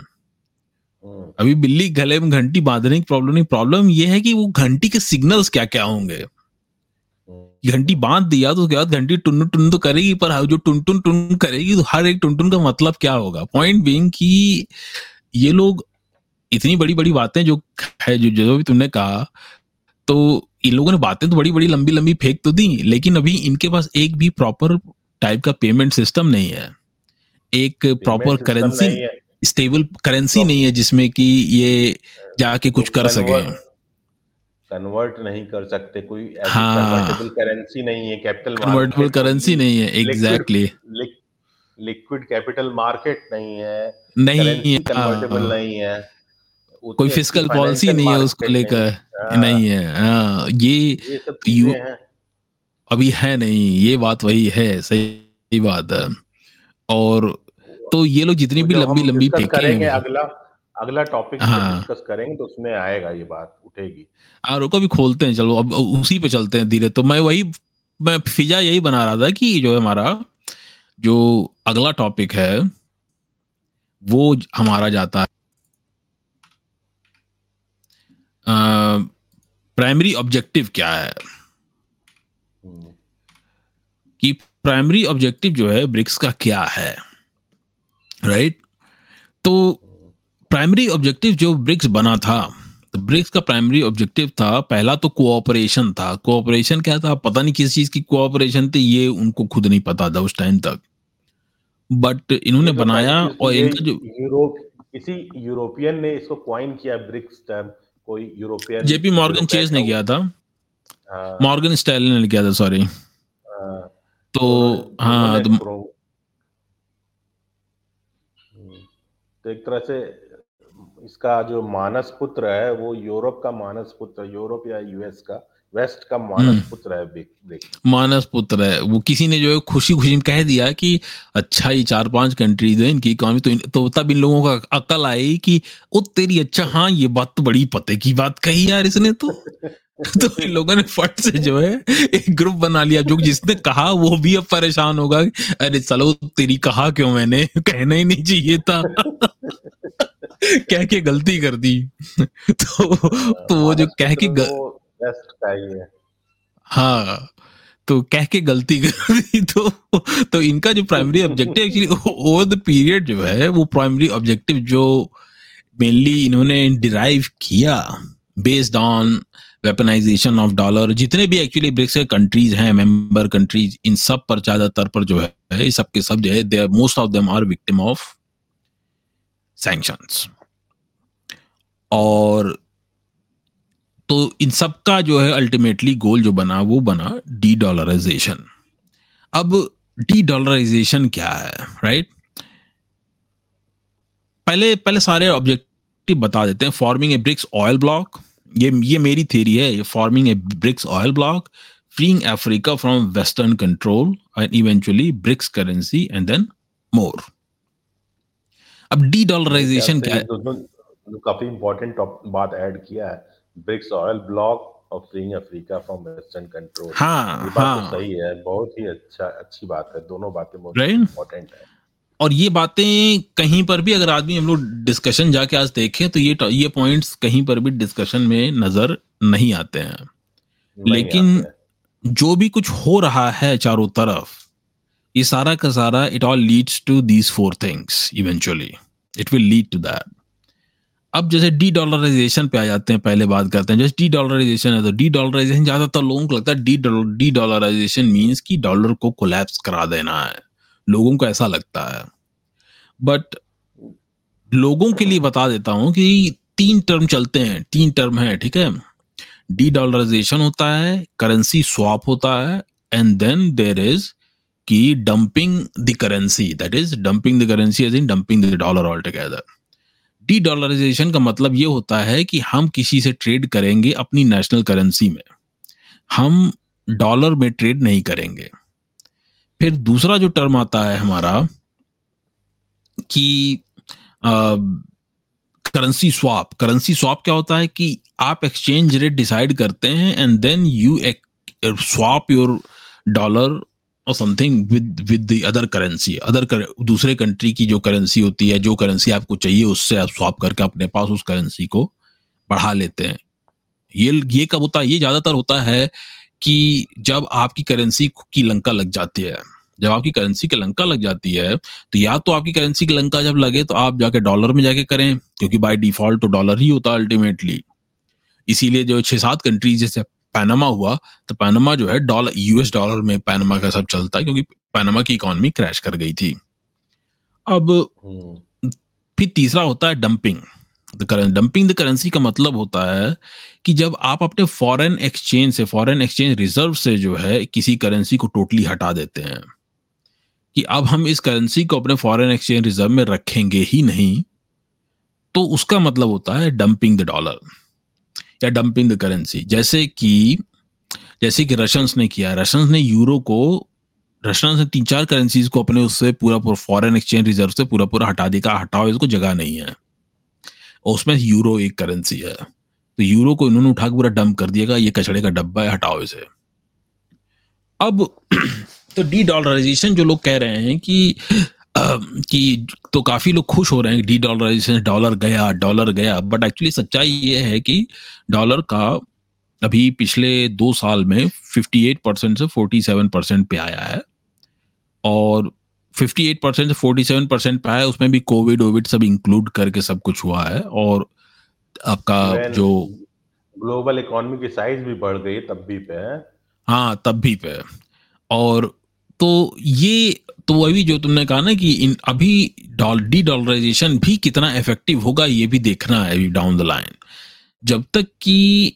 अभी बिल्ली गले में घंटी बांधने की प्रॉब्लम नहीं। प्रॉब्लम ये है कि वो घंटी के सिग्नल्स क्या क्या होंगे? हम्म। घंटी बाँध दिया तो क्या घंटी टुन टुन तो करेगी पर जो टुन टुन टुन करेगी तो हर एक टुन टुन का मतलब क्या होगा? पॉइंट बीइंग कि ये लोग इतनी बड़ी बड़ी बातें जो है जो जो भी तुमने कहा तो इन लोगों ने बातें तो बड़ी बड़ी लंबी लंबी फेंक तो दी लेकिन अभी इनके पास एक भी प्रॉपर टाइप का पेमेंट सिस्टम नहीं है। एक प्रॉपर करेंसी स्टेबल करेंसी नहीं है जिसमें कि ये जाके कुछ कर सके। कन्वर्ट नहीं कर सकते कोई। हाँ। करेंसी नहीं है कैपिटल कन्वर्टेबल करेंसी नहीं है एग्जैक्टली लिक्विड कैपिटल मार्केट नहीं है नहीं कन्वर्टेबल हाँ। नहीं है कोई फ़िज़िकल पॉलिसी नहीं है उसको लेकर हाँ। नहीं है हाँ। ये, ये यू अभी है नहीं ये बात वही है सही बात है। और तो ये लोग जितनी भी लंबी लंबी करेंगे अगला अगला टॉपिक हाँ। डिस्कस करेंगे तो उसमें आएगा ये बात उठेगी। हाँ रुको अभी खोलते हैं चलो अब उसी पे चलते हैं धीरे। तो मैं वही मैं फिजा यही बना रहा था कि जो है हमारा जो अगला टॉपिक है वो हमारा जाता है। प्राइमरी ऑब्जेक्टिव क्या है? हम्म। कि प्राइमरी ऑब्जेक्टिव जो है ब्रिक्स का क्या है? राइट तो प्राइमरी ऑब्जेक्टिव जो ब्रिक्स बना था तो ब्रिक्स का प्राइमरी ऑब्जेक्टिव था पहला तो कोऑपरेशन था। कोऑपरेशन क्या था? पता नहीं किस चीज़ की कोऑपरेशन थी ये उनको खुद नहीं पता था उस टाइम तक। बट इन्होंने तो बनाया और इनका जो यूरोप किसी यूरोपियन ने इसको क्वाइन किया ब्रिक्स टर्म कोई यूरोपियन जेपी मॉर्गन चेज ने किया था। मॉर्गन स्टाइल ने किया था सॉरी तो हाँ तो तो एक तरह से इसका जो मानस पुत्र है वो यूरोप का मानस पुत्र यूरोप या यूएस का वेस्ट का मानस हम्म। पुत्र है देख, देख। मानस पुत्र है वो किसी ने जो है खुशी खुशी में कह दिया कि अच्छा ही चार पाँच कंट्रीज़ है इनकी इकोनॉमी तो, तो तब इन लोगों का अकल आई कि ओ तेरी अच्छा हाँ ये बात तो बड़ी पते की बात कही यार इसने तो तो इन लोगों ने फट से जो है एक ग्रुप बना लिया। जो जिसने कहा वो भी अब परेशान होगा अरे चलो तेरी कहा क्यों मैंने? कहना ही नहीं चाहिए था। कह के गलती कर दी। तो तो वो जो कह के ग... हाँ। तो कह के गलती कर दी। तो तो इनका जो primary objective actually over the period जो है वो प्राइमरी ऑब्जेक्टिव जो मेनली इन्होंने डिराइव किया based on weaponization of dollar जितने भी एक्चुअली ब्रिक्स के कंट्रीज़ हैं मेंबर कंट्रीज़ इन सब पर ज़्यादातर पर जो है सब के सब जो है they most of them are victim of sanctions और तो इन सब का जो है अल्टीमेटली गोल जो बना, वो बना डी डॉलराइजेशन अब डी डॉलराइजेशन क्या है राइट पहले पहले सारे ऑब्जेक्टिव बता देते हैं forming a BRICS oil block ये ये मेरी थेरी है forming a BRICS oil block freeing Africa from Western control and eventually BRICS currency and then more. अब डी डॉलराइजेशन क्या है काफ़ी इंपॉर्टेंट बात ऐड किया है ब्रिक्स ऑयल ब्लॉक और freeing Africa from western control हाँ ये बात तो हाँ. तो सही है बहुत ही अच्छा अच्छी बात है दोनों बातें बहुत इंपॉर्टेंट है और ये बातें कहीं पर भी अगर आदमी हम लोग डिस्कशन जाके आज देखें तो ये ये पॉइंट्स कहीं पर भी डिस्कशन में नज़र नहीं आते हैं। नहीं लेकिन आते जो भी कुछ हो रहा है चारों तरफ़ ये सारा का सारा it all leads to these four things eventually it will lead to that अब जैसे डी डॉलराइजेशन पे आ जाते हैं पहले बात करते हैं जैसे डी डॉलराइजेशन है तो डी डॉलराइजेशन ज़्यादातर लोगों को लगता है डी डी डॉलराइजेशन मीन्स कि डॉलर को कोलैप्स करा देना है। लोगों को ऐसा लगता है। बट लोगों के लिए बता देता हूँ कि तीन टर्म चलते हैं, तीन टर्म है, ठीक है? डी डॉलराइजेशन होता है करेंसी स्वैप होता है and then there is key dumping the currency that is dumping the currency as in dumping the dollar altogether de dollarization का मतलब ये होता है कि हम किसी से ट्रेड करेंगे अपनी नेशनल करेंसी में। हम डॉलर में ट्रेड नहीं करेंगे। फिर दूसरा जो टर्म आता है हमारा कि करेंसी स्वैप करेंसी स्वैप क्या होता है कि आप एक्सचेंज रेट डिसाइड करते हैं and then you swap your dollar और something with with the other currency other कर, दूसरे कंट्री की जो करेंसी होती है जो करेंसी आपको चाहिए उससे आप स्वाप करके अपने पास उस करेंसी को बढ़ा लेते हैं। ये ये कब होता है? ये ज़्यादातर होता है कि जब आपकी करेंसी की लंका लग जाती है जब आपकी करेंसी की लंका लग जाती है तो या तो आपकी करेंसी की लंका जब लगे तो आप जाके डॉलर में जाके करें क्योंकि बाय डिफ़ॉल्ट तो डॉलर ही होता है अल्टीमेटली इसीलिए जो छह सात कंट्रीज़ जैसे पैनामा हुआ तो पैनामा जो है डॉलर यूएस डॉलर में पैनामा का सब चलता है क्योंकि पैनामा की इकोनॉमी क्रैश कर गई थी. अब हम्म। फिर तीसरा होता है डंपिंग डंपिंग द करेंसी का मतलब होता है कि जब आप अपने फॉरेन एक्सचेंज से फॉरेन एक्सचेंज रिज़र्व से जो है किसी करेंसी को टोटली हटा देते हैं, कि अब हम इस करेंसी को अपने फॉरेन एक्सचेंज रिज़र्व में रखेंगे ही नहीं तो उसका मतलब होता है डंपिंग द डॉलर या डंपिंग द करेंसी जैसे कि जैसे कि रशियंस ने किया रशियंस ने यूरो को रशियंस ने तीन चार करेंसीज को अपने उससे पूरा पूरा फॉरेन एक्सचेंज रिज़र्व से पूरा पूरा हटा दिया। हटाओ, इसको जगह नहीं है। और उसमें यूरो एक करेंसी है। तो यूरो को इन्होंने उठा के पूरा डंप कर दिएगा ये कचड़े का डब्बा है, हटाओ इसे। अब तो डी डॉलराइजेशन जो लोग कह रहे हैं कि कि तो काफ़ी लोग खुश हो रहे हैं डी डॉलराइजेशन डॉलर गया डॉलर गया। बट एक्चुअली सच्चाई ये है कि डॉलर का अभी पिछले दो साल में 58 परसेंट से 47 परसेंट पे आया है। और 58 परसेंट से 47 परसेंट पे आया उसमें भी कोविड वोविड सब इंक्लूड करके सब कुछ हुआ है और आपका जो ग्लोबल इकोनॉमी की साइज़ भी बढ़ गई तब भी पे है। हाँ तब भी पे और तो ये तो वही जो तुमने कहा ना कि इन अभी डॉल डी डॉलराइजेशन भी कितना इफ़ेक्टिव होगा ये भी देखना है अभी डाउन द लाइन जब तक कि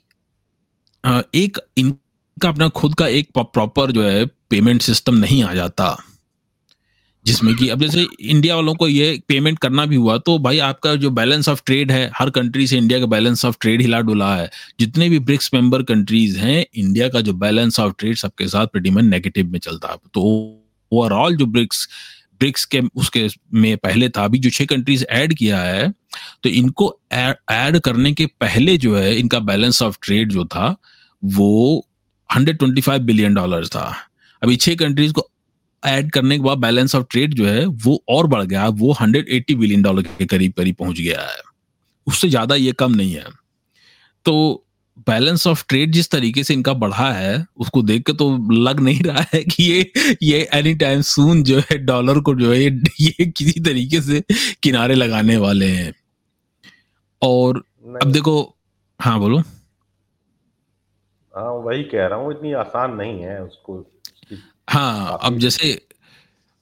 एक इनका अपना खुद का एक प्रॉपर जो है पेमेंट सिस्टम नहीं आ जाता जिसमें कि, अब जैसे इंडिया वालों को ये पेमेंट करना भी हुआ तो भाई आपका जो बैलेंस ऑफ़ ट्रेड है, हर कंट्री से इंडिया का बैलेंस ऑफ़ ट्रेड हिला डुला है। जितने भी ब्रिक्स मेंबर कंट्रीज़ हैं इंडिया का जो बैलेंस ऑफ़ ट्रेड सबके साथ प्रेडिमन नेगेटिव में चलता है। तो ओवरऑल जो ब्रिक्स ब्रिक्स के, उसके में पहले था, अभी जो छह कंट्रीज़ ऐड किया है तो इनको ऐड करने के पहले जो है, इनका बैलेंस ऑफ़ ट्रेड जो था, वो 125 बिलियन डॉलर था। अभी छह कंट्रीज़ को ऐड करने के बाद बैलेंस ऑफ़ ट्रेड जो है वो और बढ़ गया वो 180 बिलियन डॉलर के करीब करीब पहुँच गया है। उससे ज़्यादा ये कम नहीं है। तो बैलेंस ऑफ़ ट्रेड जिस तरीके से इनका बढ़ा है उसको देख के तो लग नहीं रहा है कि ये ये एनी टाइम सून जो है डॉलर को जो है ये किसी तरीके से किनारे लगाने वाले हैं। और अब देखो हाँ बोलो। हाँ वही कह रहा हूँ इतनी आसान नहीं है उसको हाँ अब जैसे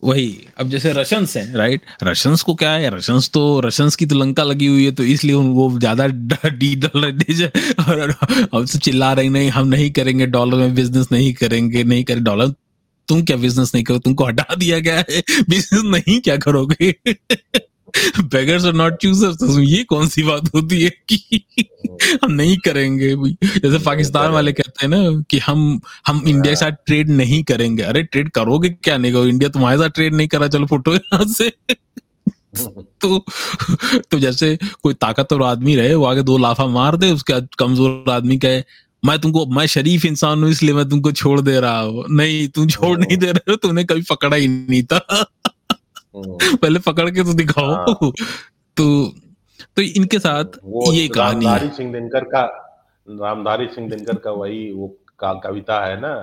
वही अब जैसे रशंस हैं राइट रशंस को क्या है? रशंस तो रशंस की तो लंका लगी हुई है तो इसलिए वो ज़्यादा डी डॉलर और अब तो चिल्ला रहे नहीं हम नहीं करेंगे डॉलर में बिज़नेस नहीं करेंगे नहीं करें। डॉलर तुम क्या बिज़नेस नहीं करो तुमको हटा दिया गया है बिज़नेस नहीं क्या करोगे? बेगर्स आर नॉट चूजर्स तो ये कौन सी बात होती है कि हम नहीं करेंगे जैसे पाकिस्तान वाले कहते हैं ना कि हम हम इंडिया के साथ ट्रेड नहीं करेंगे। अरे ट्रेड करोगे क्या? नहीं करो इंडिया तुम्हारे साथ ट्रेड नहीं करा। चलो फ़ोटो यहाँ से। तो तो जैसे कोई ताकतवर आदमी रहे वो आगे दो लाफा मार दे उसके बाद कमज़ोर आदमी कहे मैं तुमको मैं शरीफ इंसान हूँ इसलिए मैं तुमको छोड़ दे रहा हूँ। नहीं तुम छोड़ नहीं दे रहे हो तुमने कभी पकड़ा ही नहीं था। पहले पकड़ के तो दिखाओ। हाँ। तो तो इनके साथ ये कहानी रामधारी सिंह दिनकर का रामधारी सिंह दिनकर का वही वो का कविता है ना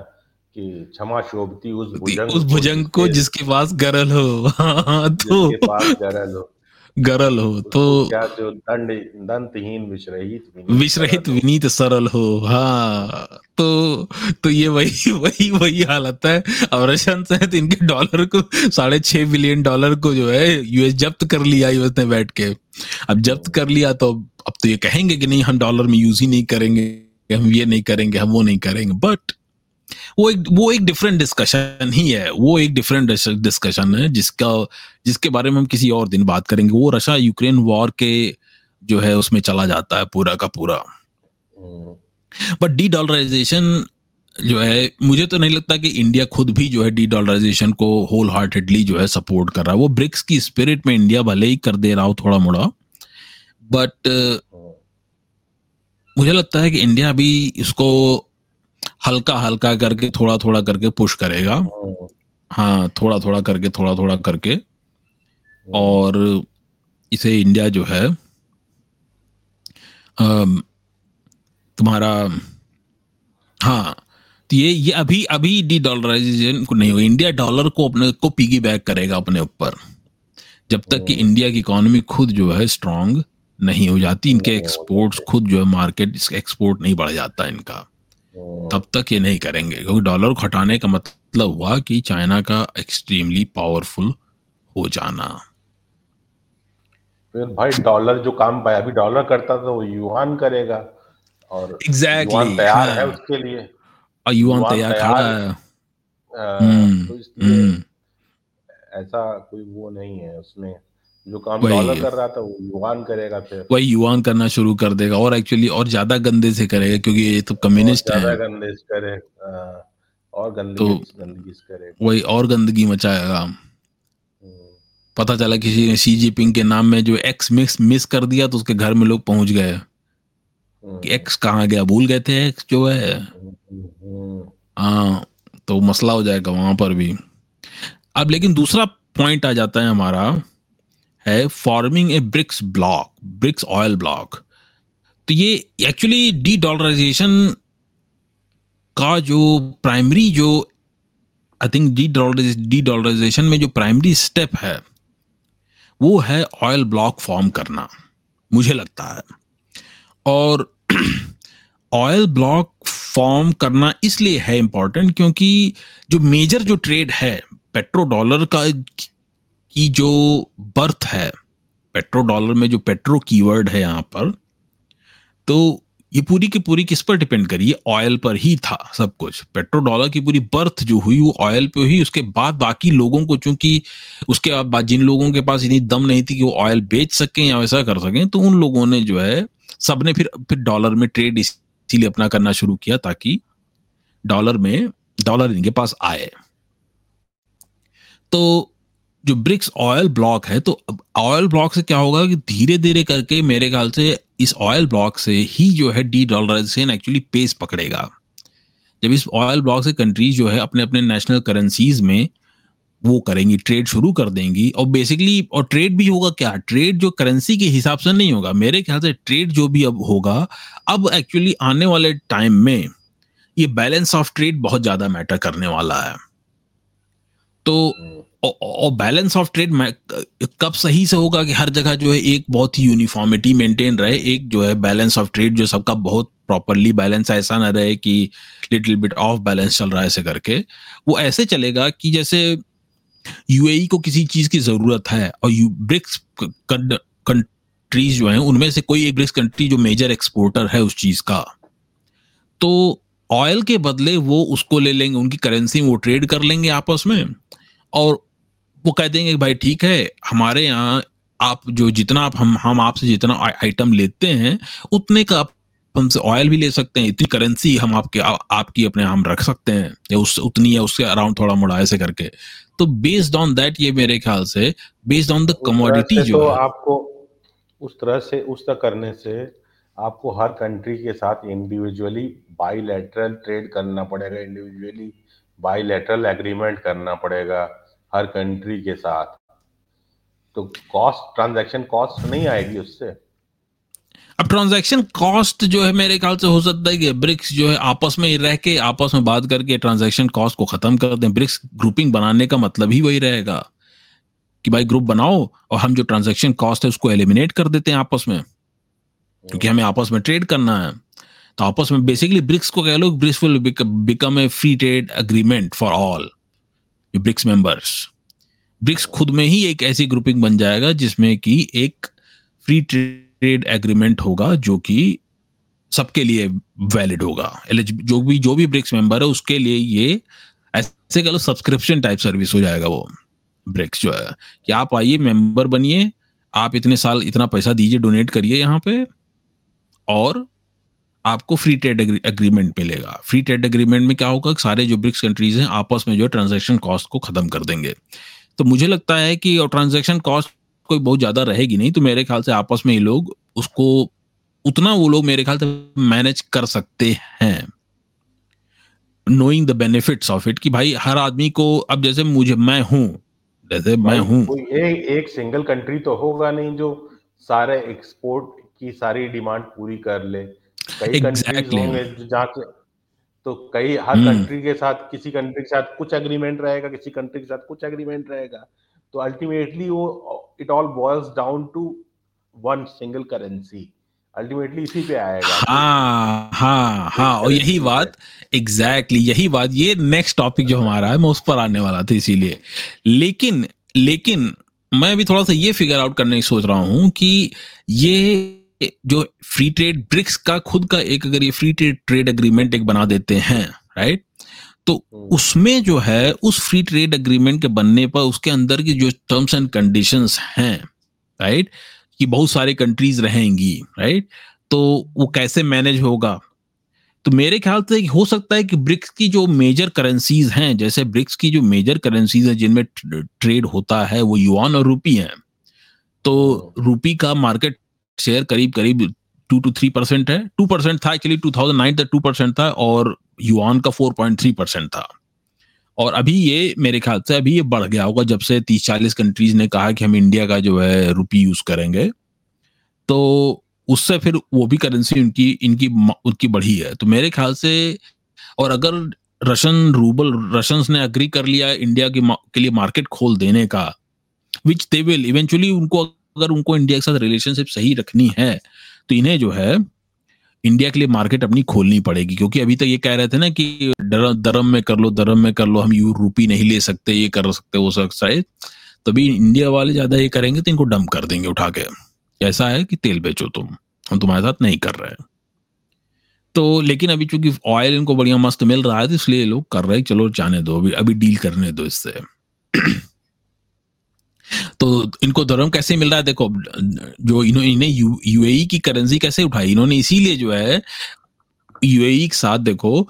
कि क्षमा शोभती उस भुजंग उस भुजंग को जिसके पास गरल हो हाँ, तो जिसके पास गरल हो। गरल हो तो क्या जो दंड दंतहीन विश्रहित विश्रहित विनीत सरल हो हाँ। तो तो ये वही वही वही हालत है। और रशंस है तो इनके डॉलर को साढ़े छह बिलियन डॉलर को जो है यूएस जब्त कर लिया यूएस ने बैठ के। अब जब्त कर लिया तो अब तो ये कहेंगे कि नहीं हम डॉलर में यूज़ ही नहीं करेंगे हम ये नहीं करेंगे हम वो नहीं करेंगे। बट वो एक वो एक डिफरेंट डिस्कशन ही है। वो एक डिफरेंट डिस्कशन है जिसका, जिसके बारे में हम किसी और दिन बात करेंगे। वो रशिया यूक्रेन वॉर के जो है उसमें चला जाता है पूरा का पूरा। बट डी डॉलराइजेशन जो है, मुझे तो नहीं लगता कि इंडिया खुद भी जो है डी डॉलराइजेशन को होल हार्टेडली जो है सपोर्ट कर रहा है। वो ब्रिक्स की स्पिरिट में इंडिया भले ही कर दे रहा हो थोड़ा मोड़ा बट मुझे लगता है कि इंडिया भी इसको हल्का हल्का करके थोड़ा थोड़ा करके पुश करेगा। हाँ थोड़ा थोड़ा करके थोड़ा थोड़ा करके और इसे इंडिया जो है तुम्हारा हाँ तो ये ये अभी अभी डी डॉलराइजेशन को नहीं हो इंडिया डॉलर को अपने को पीगी बैक करेगा अपने ऊपर। जब तक कि इंडिया की इकोनॉमी खुद जो है स्ट्रांग नहीं हो जाती इनके एक्सपोर्ट्स खुद जो है मार्केट एक्सपोर्ट नहीं बढ़ जाता इनका। तब तक ये नहीं करेंगे क्योंकि डॉलर को हटाने का मतलब हुआ कि चाइना का एक्सट्रीमली पावरफुल हो जाना। फिर भाई डॉलर जो काम पाया अभी डॉलर करता तो युवान करेगा और एग्जैक्टली exactly, तैयार हाँ, है। उसके लिए। और युवान तैयार खड़ा है। हम्म, तो हम्म। ऐसा कोई वो नहीं है उसमें। जो काम डॉलर कर रहा था वो युवान करेगा फिर। वही युवान करना शुरू कर देगा और एक्चुअली और ज़्यादा गंदे से करेगा क्योंकि ये तो कम्युनिस्ट है। गंदे से करे और गंदगी तो गंदगी से करे। वही और गंदगी मचाएगा। हम्म। पता चला किसी ने सी जिपिंग के नाम में जो एक्स मिक्स मिस कर दिया तो उसके घर में लोग पहुँच गए। हम्म। कि एक्स कहाँ गया भूल गए थे एक्स जो है? हम्म, हाँ तो मसला हो जाएगा वहाँ पर भी। अब लेकिन दूसरा पॉइंट आ जाता है हमारा। है forming a BRICS block BRICS oil block तो ये एक्चुअली डी डॉलराइजेशन का जो प्राइमरी जो I think de de dollarization में जो प्राइमरी स्टेप है, वो है ऑयल ब्लॉक फॉर्म करना, मुझे लगता है। और ऑयल ब्लॉक फॉर्म करना इसलिए है इंपॉर्टेंट क्योंकि जो मेजर जो ट्रेड है पेट्रो डॉलर का की जो बर्थ है पेट्रो डॉलर में जो पेट्रो कीवर्ड है यहाँ पर तो ये पूरी की पूरी किस पर डिपेंड करी? ऑयल पर ही था सब कुछ। पेट्रो डॉलर की पूरी बर्थ जो हुई, वो ऑयल पे हुई, उसके बाद बाकी लोगों को चूँकि उसके बाद जिन लोगों के पास इतनी दम नहीं थी कि वो ऑयल बेच सकें या वैसा कर सकें तो उन लोगों ने जो है, सबने फिर फिर डॉलर में ट्रेड इसीलिए अपना करना शुरू किया ताकि डॉलर में, डॉलर इनके पास आए। तो जो ब्रिक्स ऑयल ब्लॉक है तो ऑयल ब्लॉक से क्या होगा कि धीरे धीरे करके मेरे ख्याल से इस ऑयल ब्लॉक से ही जो है डी डॉलराइजेशन एक्चुअली पेस पकड़ेगा। जब इस ऑयल ब्लॉक से कंट्रीज़ जो है अपने अपने नेशनल करेंसीज में वो करेंगी ट्रेड शुरू कर देंगी और बेसिकली और ट्रेड भी होगा क्या? ट्रेड जो करेंसी के हिसाब से नहीं होगा। मेरे ख्याल से ट्रेड जो भी अब होगा, अब एक्चुअली आने वाले टाइम में ये बैलेंस ऑफ़ ट्रेड बहुत ज़्यादा मैटर करने वाला है। तो और बैलेंस ऑफ़ ट्रेड कब सही से होगा कि हर जगह जो है एक बहुत ही यूनिफॉर्मिटी मेंटेन रहे, एक जो है बैलेंस ऑफ़ ट्रेड जो सबका बहुत प्रॉपरली बैलेंस ऐसा ना रहे कि लिटिल बिट ऑफ़ बैलेंस चल रहा है ऐसे करके। वो ऐसे चलेगा कि जैसे यूएई e को किसी चीज़ की ज़रूरत है और यू ब्रिक्स कंट्रीज़ जो है, उनमें से कोई एक ब्रिक्स कंट्री जो मेजर एक्सपोर्टर है उस चीज़ का तो ऑयल के बदले वो उसको ले लेंगे, उनकी करेंसी में वो ट्रेड कर लेंगे आपस में और वो कह देंगे भाई ठीक है हमारे यहाँ आप जो जितना आप हम हम आपसे जितना आइटम लेते हैं उतने का आप हमसे ऑयल भी ले सकते हैं इतनी करेंसी हम आपके आ, आपकी अपने हम रख सकते हैं या उस उतनी है उसके अराउंड थोड़ा मोड़ा ऐसे करके। तो बेस्ड ऑन दैट ये मेरे ख्याल से बेस्ड ऑन द कमोडिटी जो तो आपको उस तरह से उस तरह करने से आपको हर कंट्री के साथ इंडिविजुअली बाईलैटरल ट्रेड करना पड़ेगा इंडिविजुअली बाईलैटरल एग्रीमेंट करना पड़ेगा। हर कंट्री के साथ। तो कॉस्ट ट्रांजैक्शन कॉस्ट नहीं आएगी उससे। अब ट्रांजैक्शन कॉस्ट जो है मेरे ख्याल से हो सकता है कि ब्रिक्स जो है आपस में रह के, आपस में बात करके ट्रांजैक्शन कॉस्ट को खत्म कर दें। ब्रिक्स ग्रुपिंग बनाने का मतलब ही वही रहेगा कि भाई ग्रुप बनाओ और हम जो ट्रांजैक्शन कॉस्ट है उसको एलिमिनेट कर देते हैं आपस में। क्योंकि हमें आपस में ट्रेड करना है। तो आपस में बेसिकली ब्रिक्स को कह लो BRICS will become a free trade agreement for all BRICS members BRICS खुद में ही एक ऐसी ग्रुपिंग बन जाएगा जिसमें कि एक फ्री ट्रेड एग्रीमेंट होगा जो कि सबके लिए वैलिड होगा। जो भी जो भी ब्रिक्स मेंबर है, उसके लिए ये ऐसे कह लो सब्सक्रिप्शन टाइप सर्विस हो जाएगा वो। ब्रिक्स जो है, कि आप आइए मेंबर बनिए, आप इतने साल इतना पैसा दीजिए डोनेट करिए यहाँ पे, और आपको फ्री ट्रेड एग्रीमेंट मिलेगा। फ्री ट्रेड एग्रीमेंट में क्या होगा? सारे जो ब्रिक्स कंट्रीज़ हैं आपस में जो ट्रांजेक्शन कॉस्ट को खत्म कर देंगे। तो मुझे लगता है कि ट्रांजेक्शन कॉस्ट कोई बहुत ज़्यादा रहेगी नहीं तो मेरे ख्याल से आपस में ये लोग उसको उतना वो लोग मेरे ख्याल से मैनेज कर सकते हैं। Knowing the benefits of it कि भाई हर आदमी को अब जैसे मुझे मैं हूँ जैसे मैं हूँ। एक एक सिंगल कंट्री तो होगा नहीं जो सारे एक्सपोर्ट की सारी डिमांड पूरी कर ले। कई exactly. होंगे जहाँ तो कई हर कंट्री hmm. के साथ किसी कंट्री के साथ कुछ एग्रीमेंट रहेगा किसी कंट्री के साथ कुछ एग्रीमेंट रहेगा तो अल्टीमेटली वो it all boils down to one single currency ultimately इसी पे आएगा हाँ हाँ हाँ और यही बात एग्जैक्टली exactly, यही बात ये नेक्स्ट टॉपिक जो हमारा है मैं उस पर आने वाला था इसीलिए लेकिन लेकिन मैं अभी थोड़ा सा ये फिगर आउट करने की सोच रहा हूँ कि ये जो फ्री ट्रेड ब्रिक्स का खुद का एक अगर ये फ्री ट्रेड ट्रेड एग्रीमेंट एक बना देते हैं राइट तो हम्म। उसमें जो है उस फ्री ट्रेड एग्रीमेंट के बनने पर उसके अंदर की जो टर्म्स एंड कंडीशंस हैं राइट कि बहुत सारे कंट्रीज़ रहेंगी राइट तो वो कैसे मैनेज होगा? तो मेरे ख्याल से हो सकता है कि ब्रिक्स की जो मेजर करेंसीज हैं जैसे ब्रिक्स की जो मेजर करेंसीज है जिनमें ट्रेड होता है वो युआन और रूपी है। तो रूपी का मार्केट शेयर करीब करीब टू टू थ्री परसेंट है। टू परसेंट था एक्चुअली टू थाउज़ेंड नाइन तक टू परसेंट था और युआन का फोर पॉइंट थ्री परसेंट था। और अभी ये मेरे ख्याल से अभी ये बढ़ गया होगा जब से तीस चालीस कंट्रीज़ ने कहा कि हम इंडिया का जो है रुपी यूज़ करेंगे। तो उससे फिर वो भी करेंसी उनकी इनकी उनकी बढ़ी है। तो मेरे ख्याल से और अगर रशन रूबल रशन ने अग्री कर लिया इंडिया के, के लिए मार्केट खोल देने का विच दे विल इवेंचुअली उनको अगर उनको इंडिया के साथ रिलेशनशिप सही रखनी है तो इन्हें जो है इंडिया के लिए मार्केट अपनी खोलनी पड़ेगी। क्योंकि अभी तक ये कह रहे थे ना कि दरम में कर लो दरम में कर लो, हम यू रूपी नहीं ले सकते, ये कर सकते, वो है तभी इंडिया वाले ज़्यादा ये करेंगे तो इनको डंप कर देंगे उठा के। ऐसा है कि तेल बेचो तुम, हम तुम्हारे साथ नहीं कर रहे तो लेकिन अभी चूँकि ऑयल इनको बढ़िया मस्त मिल रहा है तो इसलिए लोग कर रहे हैं चलो जाने दो, अभी अभी डील करने दो इससे। तो इनको धर्म कैसे मिल रहा है? देखो, जो इन्होंने यूएई की करेंसी कैसे उठाई? इन्होंने इसीलिए जो है, यूएई के साथ देखो,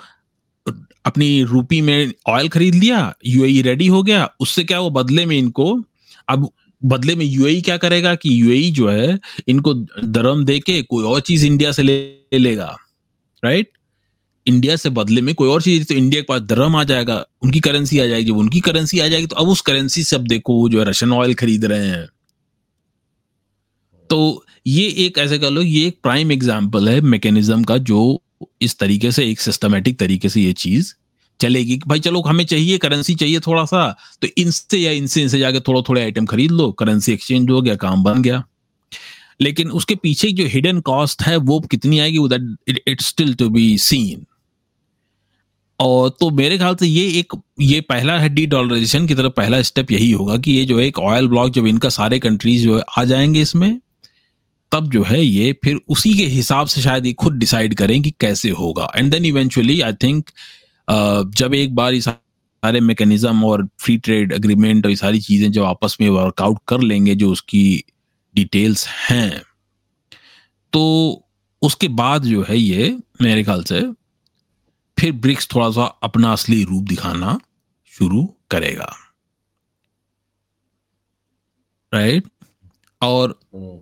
अपनी रूपी में ऑयल खरीद लिया, यूएई रेडी हो गया। उससे क्या वो बदले में इनको, अब बदले में यूएई क्या करेगा कि यूएई जो है, इनको धर्म दे के कोई और चीज़ इंडिया से ले लेगा राइट इंडिया से बदले में कोई और चीज़ तो इंडिया के पास दरम आ जाएगा, उनकी करेंसी आ जाएगी। जब उनकी करेंसी आ जाएगी तो अब उस करेंसी से अब देखो, वो जो है रशियन ऑयल खरीद रहे हैं। तो ये एक, ऐसे कह लो, ये एक प्राइम एग्ज़ाम्पल है मैकेनिज्म का, जो इस तरीके से, एक सिस्टमेटिक तरीके से ये चीज़ चलेगी भाई चलो, हमें चाहिए करेंसी चाहिए थोड़ा सा तो इनसे या इनसे इनसे जाके थोड़ा थोड़े आइटम खरीद लो करेंसी एक्सचेंज हो गया, काम बन गया। लेकिन उसके पीछे जो हिडन कॉस्ट है, वो कितनी आएगी that it still to be seen और तो मेरे ख्याल से ये एक, ये पहला है डी डॉलराइजेशन की तरफ़ पहला स्टेप यही होगा कि ये जो एक ऑयल ब्लॉक जब इनका सारे कंट्रीज़ जो है आ जाएँगे इसमें, तब जो है ये फिर उसी के हिसाब से शायद ये खुद डिसाइड करें कि कैसे होगा। And then eventually I think जब एक बार ये सारे मैकेनिज्म और फ्री ट्रेड अग्रीमेंट और ये सारी चीज़ें जब आपस में वर्कआउट कर लेंगे, जो उसकी डिटेल्स हैं तो उसके बाद जो है ये मेरे ख्याल से फिर ब्रिक्स थोड़ा सा अपना असली रूप दिखाना शुरू करेगा। राइट और हम्म।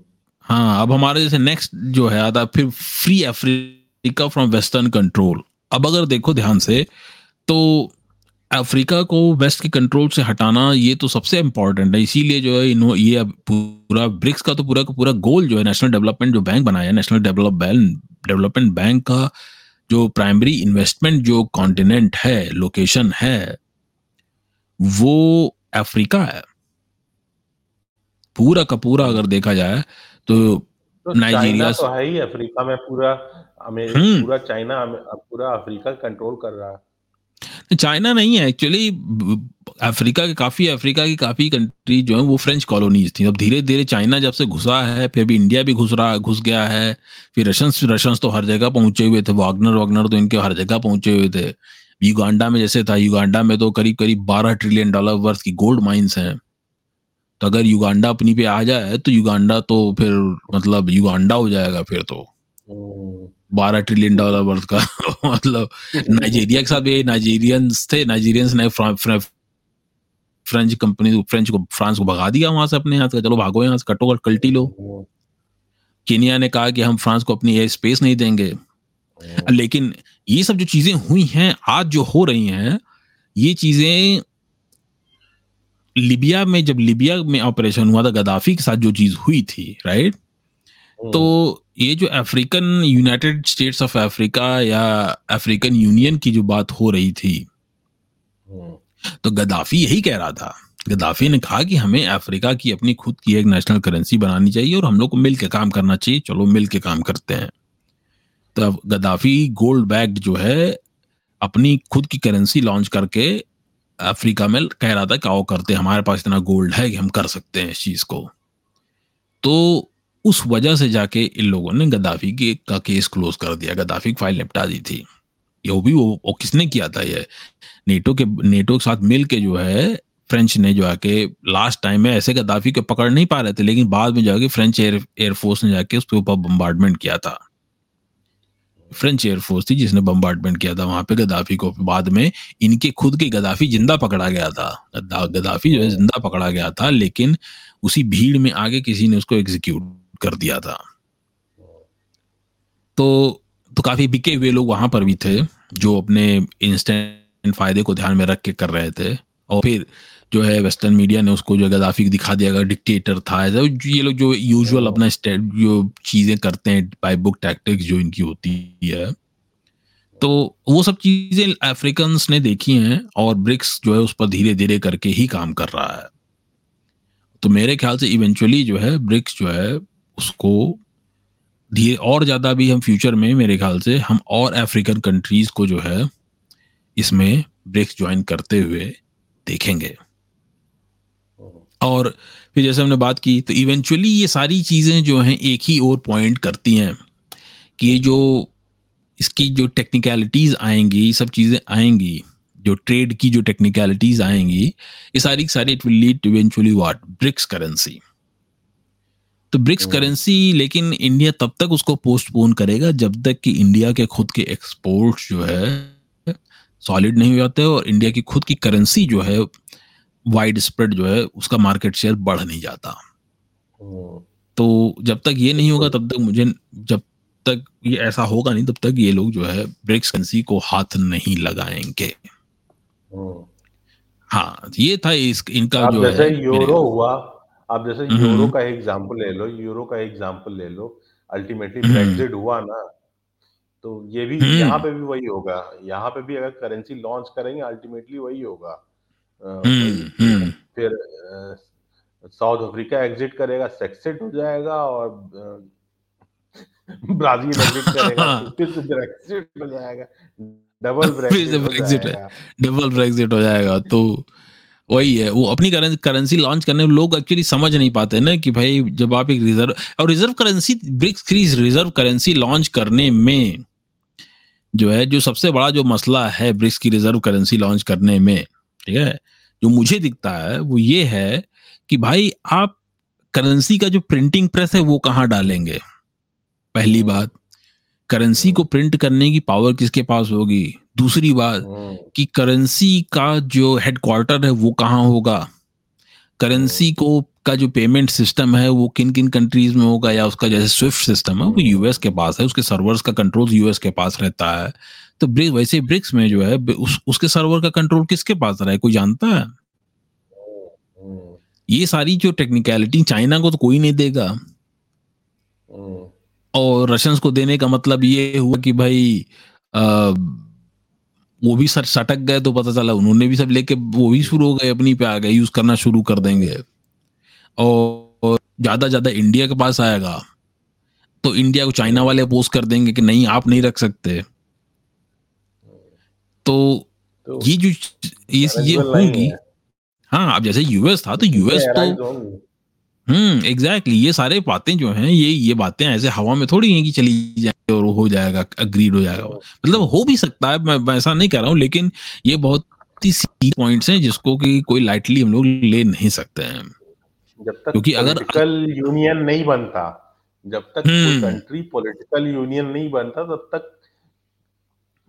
हाँ अब हमारे जैसे नेक्स्ट जो है आता फिर free Africa from western control अब अगर देखो ध्यान से तो अफ्रीका को वेस्ट के कंट्रोल से हटाना ये तो सबसे इंपॉर्टेंट है। इसीलिए जो है इन्हों ये पूरा ब्रिक्स का तो पूरा का पूरा गोल जो है नेशनल डेवलपमेंट जो बैंक बनाया नेशनल डेवलपमेंट डेवलपमेंट बैंक का जो प्राइमरी इन्वेस्टमेंट जो कॉन्टिनेंट है लोकेशन है वो अफ्रीका है पूरा का पूरा अगर देखा जाए तो, तो नाइजीरिया तो है ही अफ्रीका में पूरा हम्म। पूरा चाइना पूरा अफ्रीका कंट्रोल कर रहा है चाइना नहीं है एक्चुअली अफ्रीका के काफ़ी, अफ्रीका की काफ़ी कंट्री जो है, वो फ्रेंच कॉलोनीज थी। अब धीरे धीरे चाइना जब से घुसा है, फिर भी इंडिया भी घुस रहा, घुस गया है, फिर रशियंस रशियंस तो हर जगह पहुँचे हुए थे वागनर वागनर तो इनके हर जगह पहुँचे हुए थे। युगांडा में जैसे था युगांडा में तो करीब करीब बारह ट्रिलियन डॉलर वर्थ की गोल्ड माइंस हैं। तो अगर युगांडा अपनी पे आ जाए तो युगांडा तो फिर मतलब युगांडा हो जाएगा फिर तो। बारह ट्रिलियन डॉलर वर्थ का मतलब नाइजीरिया के साथ भी नाइजीरियंस थे नाइजीरियंस ने फ्रेंच कंपनी फ्रेंच को फ्रांस को भगा दिया वहाँ से अपने यहाँ से, चलो भागो यहाँ से, कटो कल्टी लो केनिया ने कहा कि हम फ्रांस को अपनी एयर स्पेस नहीं देंगे। लेकिन ये सब जो चीज़ें हुई हैं, आज जो हो रही हैं, ये चीज़ें लिबिया में, जब लिबिया में ऑपरेशन हुआ था गदाफी के साथ जो चीज़ हुई थी राइट। तो ये जो African United States of Africa या अफ्रीकन यूनियन की जो बात हो रही थी हम्म। तो गदाफी यही कह रहा था। गदाफी ने कहा कि हमें अफ्रीका की अपनी खुद की एक नेशनल करेंसी बनानी चाहिए और हम लोग को मिल के काम करना चाहिए। चलो मिल के काम करते हैं। तो गदाफी गोल्ड बैग जो है अपनी खुद की करेंसी लॉन्च करके अफ्रीका में कह रहा था कि आओ करते हमारे पास इतना गोल्ड है कि हम कर सकते हैं इस चीज़ को। तो उस वजह से जाके इन लोगों ने गद्दाफी के का केस क्लोज कर दिया गद्दाफी की फ़ाइल निपटा दी थी। ये भी वो, वो किसने किया था ये नेटो के नेटो के साथ मिल के जो है फ्रेंच ने जो आके लास्ट टाइम में ऐसे गद्दाफी को पकड़ नहीं पा रहे थे लेकिन बाद में जाके फ्रेंच एयर एयरफोर्स ने जाके उसके ऊपर बम्बार्डमेंट किया था। फ्रेंच एयरफोर्स थी जिसने बम्बार्डमेंट किया था वहाँ पे गद्दाफी को। बाद में इनके खुद के गद्दाफी ज़िंदा पकड़ा गया था। गद्दाफी जो है ज़िंदा पकड़ा गया था लेकिन उसी भीड़ में आगे किसी ने उसको एग्जीक्यूट कर दिया था। तो तो काफ़ी बिके हुए लोग वहाँ पर भी थे, जो अपने इंस्टेंट फ़ायदे को ध्यान में रख के कर रहे थे। और फिर जो है वेस्टर्न मीडिया ने उसको जो गदाफी दिखा दिया डिक्टेटर था ये लोग जो यूजुअल अपना स्टेट जो चीज़ें करते हैं बाई बुक टैक्टिक्स जो इनकी होती है। तो वो सब चीज़ें अफ्रीकन ने देखी हैं और ब्रिक्स जो है, उस पर धीरे धीरे करके ही काम कर रहा है। तो मेरे ख्याल से इवेंचुअली जो है ब्रिक्स जो है उसको धीरे और ज़्यादा भी हम फ्यूचर में, मेरे ख्याल से, हम और अफ्रीकन कंट्रीज़ को जो है, इसमें ब्रिक्स ज्वाइन करते हुए देखेंगे। और फिर जैसे हमने बात की तो इवेंचुअली ये सारी चीज़ें जो हैं, एक ही और पॉइंट करती हैं कि ये जो इसकी जो टेक्निकलिटीज़ आएँगी, सब चीज़ें आएँगी, जो ट्रेड की जो टेक्निकलिटीज़ आएँगी, ये सारी सारी it will lead eventually what BRICS currency तो ब्रिक्स करेंसी लेकिन इंडिया तब तक उसको पोस्टपोन करेगा जब तक कि इंडिया के खुद के एक्सपोर्ट जो है सॉलिड नहीं हो जाते और इंडिया की खुद की करेंसी जो है वाइड स्प्रेड जो है उसका मार्केट शेयर बढ़ नहीं जाता हम्म। तो जब तक ये नहीं होगा तब तक मुझे जब तक ये ऐसा होगा नहीं तब तक ये लोग जो है ब्रिक्स करेंसी को हाथ नहीं लगाएँगे हम्म। हाँ ये था इस इनका जो जैसे है यूरो हुआ अब जैसे हम्म। यूरो का एग्ज़ाम्पल ले लो यूरो का एग्ज़ाम्पल ले लो अल्टीमेटली हम्म। ब्रेग्जिट हुआ ना तो ये भी हम्म। यहाँ पे भी वही होगा यहाँ पे भी अगर करेंसी लॉन्च करेंगे अल्टीमेटली वही होगा हम्म, हम्म। फिर साउथ अफ्रीका एग्जिट करेगा सेक्सिट हो जाएगा और ब्राज़ील एग्जिट करेगा तो फिर से ब्रेक्सिट हो जाएगा डबल ब्रेक्सिट हो जाएगा डबल ब्रेग्जिट हो जाएगा तो वही है वो अपनी करेंसी लॉन्च करने में लोग एक्चुअली समझ नहीं पाते ना कि भाई जब आप एक रिज़र्व और रिज़र्व करेंसी ब्रिक्स की रिज़र्व करेंसी लॉन्च करने में जो है जो सबसे बड़ा जो मसला है ब्रिक्स की रिज़र्व करेंसी लॉन्च करने में ठीक है? जो मुझे दिखता है वो ये है कि भाई आप करेंसी का जो प्रिंटिंग प्रेस है वो कहाँ डालेंगे? पहली बात। करेंसी को प्रिंट करने की पावर किसके पास होगी? दूसरी बात हम्म, कि करेंसी का जो हेडक्वार्टर है वो कहाँ होगा? करेंसी को का जो पेमेंट सिस्टम है वो किन किन कंट्रीज़ में होगा? या उसका जैसे स्विफ्ट सिस्टम है वो यूएस के पास है उसके सर्वर्स का कंट्रोल यूएस के पास रहता है। तो ब्रिक वैसे ब्रिक्स में जो है उस, उसके सर्वर का कंट्रोल किसके पास रहा है? कोई जानता है? हम्म, ये सारी जो टेक्निकलिटी चाइना को तो कोई नहीं देगा। हम्म, और रशियंस को देने का मतलब ये हुआ कि भाई आ, वो भी सर सटक गए तो पता चला उन्होंने भी सब लेके वो भी शुरू हो गए अपनी पे आ गए यूज़ करना शुरू कर देंगे। और, ज़्यादा ज़्यादा इंडिया के पास आएगा तो इंडिया को चाइना वाले अपोज कर देंगे कि नहीं आप नहीं रख सकते। तो तो ये जो ये ये होंगी। हाँ। अब जैसे यूएस था तो यूएस तो। हम्म एग्जैक्टली ये सारे बातें जो हैं ये ये बातें ऐसे हवा में थोड़ी हैं कि चली जाएगी और हो जाएगा अग्रीड हो जाएगा। मतलब हो भी सकता है मैं, मैं ऐसा नहीं कह रहा हूँ लेकिन ये बहुत ही सी पॉइंट्स हैं जिसको कि कोई लाइटली हम लोग ले नहीं सकते हैं। जब तक क्योंकि अगर- पॉलिटिकल यूनियन नहीं बनता जब तक। कंट्री पॉलिटिकल यूनियन नहीं बनता तब तक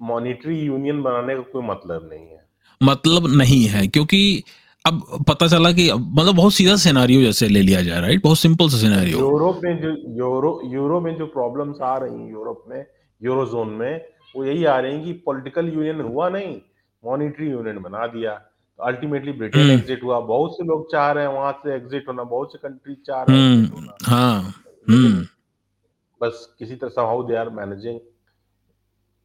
मॉनिटरी यूनियन बनाने का कोई मतलब नहीं है। मतलब नहीं है क्योंकि अब पता चला कि मतलब बहुत सीधा सिनेरियो जैसे ले लिया जाए राइट बहुत सिंपल सा सिनेरियो यूरोप में जो यूरो यूरो में जो प्रॉब्लम्स आ रही हैं यूरोप में यूरो जोन में वो यही आ रही हैं कि पॉलिटिकल यूनियन हुआ नहीं मॉनिटरी यूनियन बना दिया। तो अल्टीमेटली ब्रिटेन। एग्जिट हुआ बहुत से लोग चाह रहे हैं वहाँ से एग्जिट होना बहुत से कंट्री चाह रहे हैं हम्म हाँ हम्म। बस किसी तरह से how they are managing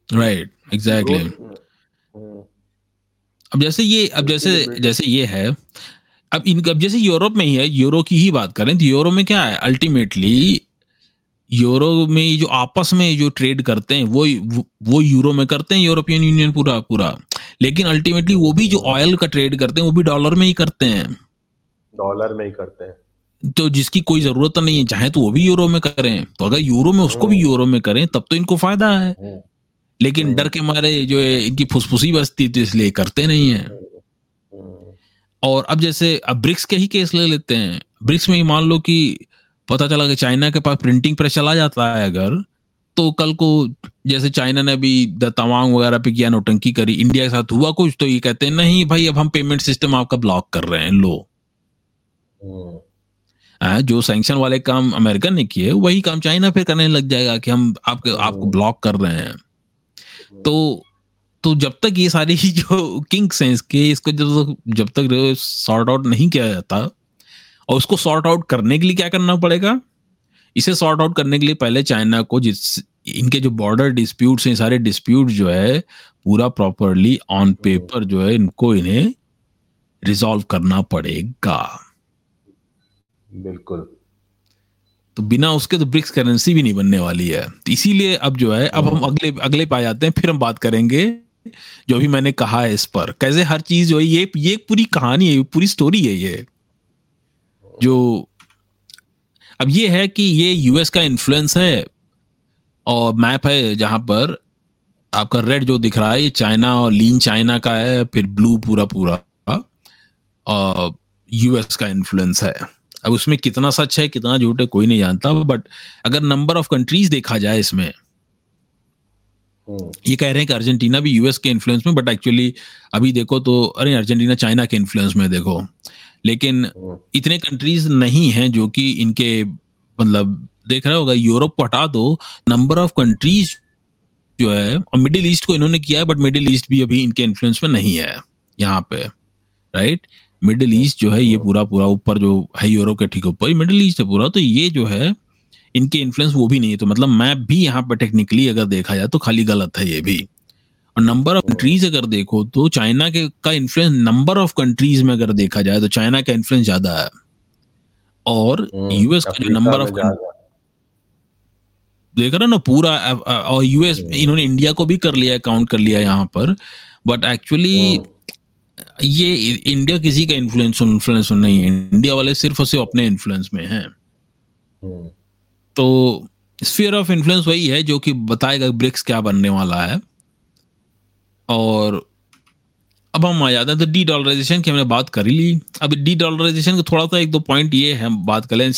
right exactly अब जैसे ये अब जैसे जैसे ये है अब इन अब जैसे यूरोप में ही है यूरो की ही बात करें तो यूरो में क्या है? अल्टीमेटली यूरो में जो आपस में जो ट्रेड करते हैं वो वो- यूरो में करते हैं यूरोपियन यूनियन पूरा पूरा। लेकिन अल्टीमेटली वो भी जो ऑयल का ट्रेड करते हैं वो भी डॉलर में ही करते हैं। डॉलर में ही करते हैं। तो जिसकी कोई ज़रूरत नहीं है चाहे तो वो भी यूरो में करें। तो अगर यूरो में उसको भी हम्म। यूरो में करें तब तो इनको फ़ायदा है। हम्म, लेकिन हम्म। डर के मारे जो है इनकी फुसफुसी बचती तो इसलिए करते नहीं है। हम्म, और अब जैसे अब ब्रिक्स के ही केस ले लेते हैं। ब्रिक्स में ही मान लो कि पता चला कि चाइना के पास प्रिंटिंग प्रेस चला जाता है अगर तो कल को जैसे चाइना ने अभी द तवांग वगैरह पे किया नोटंकी करी इंडिया के साथ हुआ कुछ तो ये कहते हैं नहीं भाई अब हम पेमेंट सिस्टम आपका ब्लॉक कर रहे हैं लो। हम्म, हाँ, जो सैंक्शन वाले काम अमेरिका ने किए वही काम चाइना फिर करने लग जाएगा कि हम आपके आपको ब्लॉक कर रहे हैं। तो तो जब तक ये सारी जो किंग्स हैं इसके इसको जब जब तक सॉर्ट आउट नहीं किया जाता और उसको सॉर्ट आउट करने के लिए क्या करना पड़ेगा? इसे सॉर्ट आउट करने के लिए पहले चाइना को जिस इनके जो बॉर्डर डिस्प्यूट्स हैं सारे डिस्प्यूट जो है पूरा प्रॉपरली ऑन पेपर जो है इनको इन्हें रिजॉल्व करना पड़ेगा। बिल्कुल। तो बिना उसके तो ब्रिक्स करेंसी भी नहीं बनने वाली है। तो इसीलिए अब जो है अब हम अगले अगले पा जाते हैं फिर हम बात करेंगे जो भी मैंने कहा है इस पर। कैसे हर चीज़ जो है ये ये पूरी कहानी है पूरी स्टोरी है ये। जो अब ये है कि ये यूएस का इन्फ्लुएंस है और मैप है जहाँ पर आपका रेड जो दिख रहा है ये चाइना और लीन चाइना का है फिर ब्लू पूरा पूरा और यूएस का इन्फ्लुएंस है। अब उसमें कितना सच है कितना झूठ है कोई नहीं जानता बट अगर नंबर ऑफ़ कंट्रीज़ देखा जाए इसमें हम्म, ये कह रहे हैं कि अर्जेंटीना भी यूएस के इन्फ्लुएंस में बट एक्चुअली अभी देखो तो अरे अर्जेंटीना चाइना के इन्फ्लुएंस में देखो। लेकिन हम्म, इतने कंट्रीज़ नहीं हैं जो कि इनके मतलब देख रहे होगा यूरोप को हटा दो नंबर ऑफ़ कंट्रीज़ जो है और मिडिल ईस्ट को इन्होंने किया है बट मिडिल ईस्ट भी अभी इनके इन्फ्लुएंस में नहीं है यहाँ पे राइट मिडिल ईस्ट जो है ये पूरा पूरा ऊपर जो है यूरोप के ठीक ऊपर मिडिल ईस्ट है पूरा तो ये जो है इनके इन्फ्लुएंस वो भी नहीं है। तो मतलब मैप भी यहाँ पर टेक्निकली अगर देखा जाए तो खाली गलत है ये भी। और नंबर ऑफ़ कंट्रीज़ अगर देखो तो चाइना के का इन्फ्लुएंस नंबर ऑफ़ कंट्रीज़ में अगर देखा जाए तो चाइना का इन्फ्लुएंस ज़्यादा है। और यूएस हम्म, का जो नंबर ऑफ़ देख रहे ना पूरा और यूएस हम्म। इन्होंने इंडिया को भी कर लिया काउंट कर लिया यहाँ पर। But actually. ये इंडिया किसी का इन्फ्लुएंस इन्फ्लुएंस नहीं है। इंडिया वाले सिर्फ़ और सिर्फ़ अपने इन्फ्लुएंस में हैं। तो स्फीयर ऑफ़ इन्फ्लुएंस वही है जो कि बताएगा ब्रिक्स क्या बनने वाला है। और अब हम आ जाते हैं। तो डी डॉलराइजेशन की हमने बात कर ही ली। अब डी डॉलराइजेशन का थोड़ा सा एक दो पॉइंट ये है बात करें।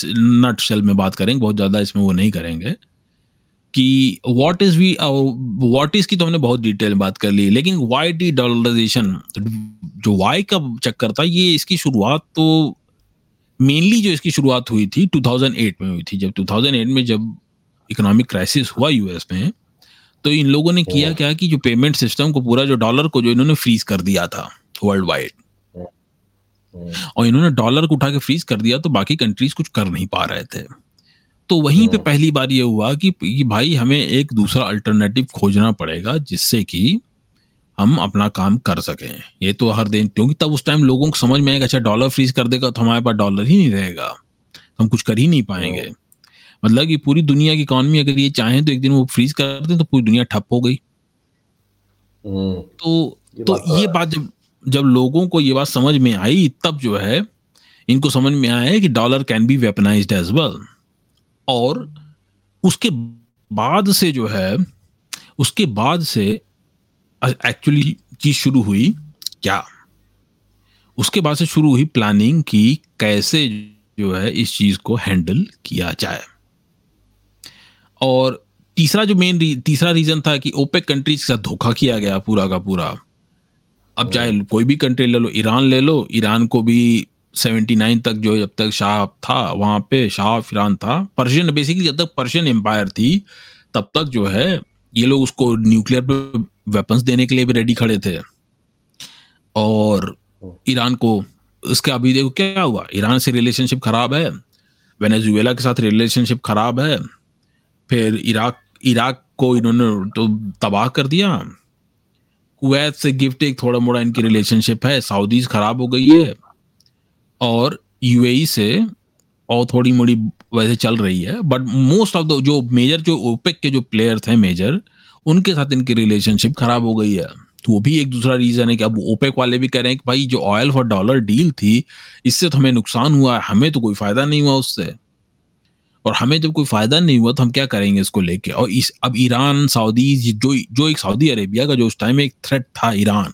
नट शेल में बात करेंगे बहुत ज़्यादा इसमें वो नहीं करेंगे। कि what is we what is key तो हमने बहुत डिटेल में बात कर ली लेकिन वाई डी डॉलराइजेशन जो वाई का चक्कर था ये इसकी शुरुआत तो मेनली जो इसकी शुरुआत हुई थी 2008 में हुई थी। जब 2008 में जब इकोनॉमिक क्राइसिस हुआ यूएस में तो इन लोगों ने किया। क्या कि जो पेमेंट सिस्टम को पूरा जो डॉलर को जो इन्होंने फ्रीज कर दिया था वर्ल्ड वाइड। और इन्होंने डॉलर को उठा के फ्रीज कर दिया तो बाकी कंट्रीज़ कुछ कर नहीं पा रहे थे। तो वहीं पे पहली बार ये हुआ कि, भाई हमें एक दूसरा अल्टरनेटिव खोजना पड़ेगा जिससे कि हम अपना काम कर सकें। ये तो हर दिन क्योंकि तब उस टाइम लोगों को समझ में आएगा अच्छा डॉलर फ्रीज कर देगा तो हमारे पास डॉलर ही नहीं रहेगा। हम कुछ कर ही नहीं पाएँगे। मतलब कि पूरी दुनिया की इकोनॉमी अगर ये चाहें तो एक दिन वो फ्रीज कर दें तो पूरी दुनिया ठप हो गई। हम्म। तो ये तो, तो ये बात जब जब लोगों को ये बात समझ में आई तब जो है इनको समझ में आया है कि dollar can be weaponized as well और उसके बाद से जो है उसके बाद से एक्चुअली चीज़ शुरू हुई क्या? उसके बाद से शुरू हुई प्लानिंग की कैसे जो है इस चीज़ को हैंडल किया जाए। और तीसरा जो मेन री, तीसरा रीजन था कि ओपेक कंट्रीज़ के धोखा किया गया पूरा का पूरा। अब चाहे कोई भी कंट्री ले लो ईरान ले लो ईरान को भी 79 तक जो जब तक शाह था, वहाँ पे शाह ईरान था। पर्शियन बेसिकली जब तक पर्शियन एम्पायर थी, तब तक जो है, ये लोग उसको न्यूक्लियर वेपन्स देने के लिए भी रेडी खड़े थे। और ईरान को, उसके अभी देखो क्या हुआ? ईरान से रिलेशनशिप खराब है, वेनेजुएला के साथ रिलेशनशिप खराब है, फिर इराक इराक को इन्होंने तो तबाह कर दिया। कुवैत से गिफ्ट एक थोड़ा मोड़ा इनकी रिलेशनशिप है सऊदीज खराब हो गई है। और यूएई से और थोड़ी मोड़ी वैसे चल रही है बट मोस्ट ऑफ़ द जो मेजर जो ओपेक के जो प्लेयर्स हैं मेजर उनके साथ इनकी रिलेशनशिप खराब हो गई है। तो वो भी एक दूसरा रीजन है कि अब ओपेक वाले भी कह रहे हैं कि भाई जो ऑयल फॉर डॉलर डील थी, इससे तो हमें नुकसान हुआ है हमें तो कोई फ़ायदा नहीं हुआ उससे। और हमें जब कोई फ़ायदा नहीं हुआ तो हम क्या करेंगे इसको लेके? और इस, अब ईरान, सऊदी जो जो एक सऊदी अरेबिया का जो उस टाइम एक थ्रेट था Iran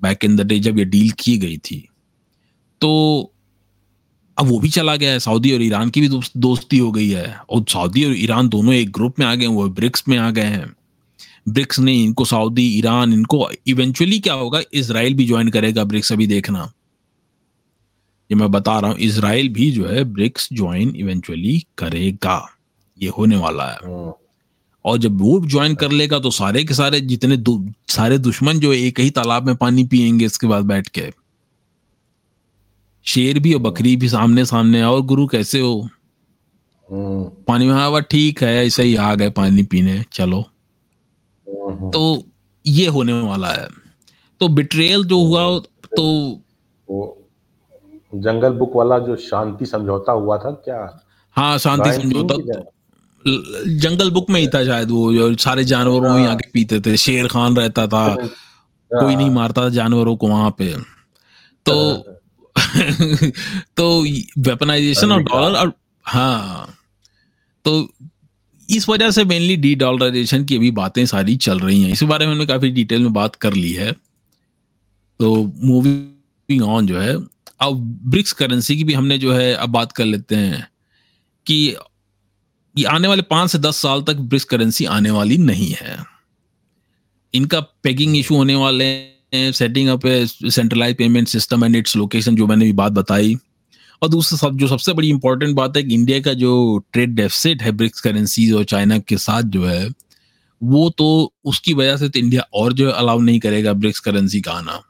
back in the day जब ये डील की गई थी। तो अब वो भी चला गया है सऊदी और ईरान की भी दोस्ती हो गई है। और सऊदी और ईरान दोनों एक ग्रुप में आ गए वो ब्रिक्स में आ गए हैं। ब्रिक्स ने इनको सऊदी ईरान इनको इवेंचुअली क्या होगा इसराइल भी ज्वाइन करेगा ब्रिक्स अभी देखना। ये मैं बता रहा हूँ इसराइल भी जो है ब्रिक्स ज्वाइन इवेंचुअली करेगा। ये होने वाला है। हाँ। और जब वो ज्वाइन कर लेगा तो सारे के सारे जितने दु, सारे दुश्मन जो एक ही तालाब में पानी पियेंगे इसके बाद बैठ के। शेर भी और बकरी भी सामने सामने और गुरु कैसे हो हाँ। पानी में हाँ ठीक है ऐसे ही आ गए पानी पीने चलो तो ये होने वाला है तो बिट्रेल जो हुआ तो जंगल बुक वाला जो शांति समझौता हुआ था क्या हाँ शांति समझौता जंगल बुक में ही था शायद वो जो सारे जानवरों ही हाँ। आके पीते थे शेर खान रहता था हाँ। कोई नहीं मारता था जानवरों को वहाँ पे तो हाँ। तो वेपनाइजेशन और डॉलर और हाँ। तो इस वजह से मेनली डी डॉलराइजेशन की अभी बातें सारी चल रही हैं। इस बारे में हमने काफ़ी डिटेल में बात कर ली है। तो मूविंग ऑन जो है अब ब्रिक्स करेंसी की भी हमने जो है अब बात कर लेते हैं कि ये आने वाले पाँच से दस साल तक ब्रिक्स करेंसी आने वाली नहीं है। इनका पैकिंग इशू होने वाले हैं setting up centralize payment system and its location जो मैंने भी बात बताई। और दूसरा सब, जो सबसे बड़ी इंपॉर्टेंट बात है कि इंडिया का जो ट्रेड डेफिसिट है, ब्रिक्स करेंसीज और चाइना के साथ जो है, वो तो उसकी वजह से तो इंडिया और जो अलाउ नहीं करेगा ब्रिक्स करेंसी का आना।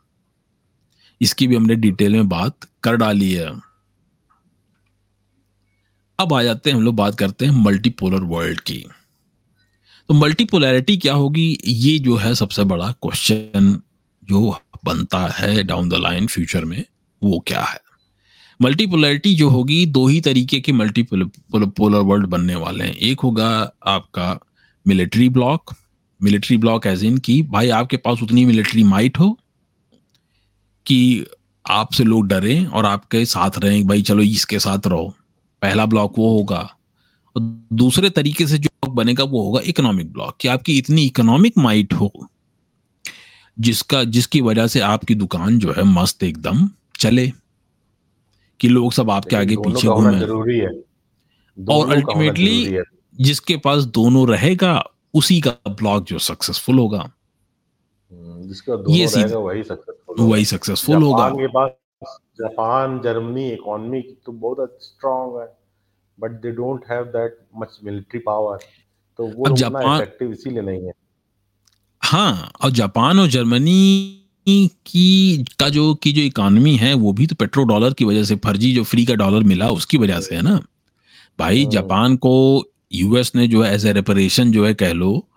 इसकी भी हमने डिटेल में बात कर डाली है। अब आ जाते हैं, हम लोग बात करते हैं मल्टीपोलर वर्ल्ड की। तो मल्टीपोलैरिटी क्या होगी, ये जो है सबसे बड़ा क्वेश्चन जो बनता है डाउन द लाइन फ्यूचर में, वो क्या है? मल्टीपोलरिटी जो होगी, दो ही तरीके के मल्टीपोलर वर्ल्ड बनने वाले हैं। एक होगा आपका military block military block as in की भाई आपके पास उतनी मिलिट्री माइट हो कि आपसे लोग डरें और आपके साथ रहें, भाई चलो इसके साथ रहो। पहला ब्लॉक वो होगा। और दूसरे तरीके से जो बनेगा, वो होगा इकोनॉमिक ब्लॉक कि आपकी इतनी इकोनॉमिक माइट हो जिसका जिसकी वजह से आपकी दुकान जो है मस्त एकदम चले कि लोग सब आपके आगे पीछे घूमे। ज़रूरी है। और अल्टीमेटली जिसके पास दोनों रहेगा उसी का ब्लॉक जो सक्सेसफुल होगा। हम्म, जिसका दोनों ये रहेगा वही सक्सेसफुल वही सक्सेसफुल होगा। के पास जापान जर्मनी इकोनॉमी तो बहुत स्ट्रांग है। But they don't have that much military power तो वो जापान इफ़ेक्टिव इसीलिए नहीं है। हाँ और जापान और जर्मनी की का जो की जो इकोनॉमी है वो भी तो पेट्रो डॉलर की वजह से फर्जी जो फ्री का डॉलर मिला उसकी वजह से है ना? भाई। जापान को यूएस ने जो है एज ए रेपरेशन जो है कह लो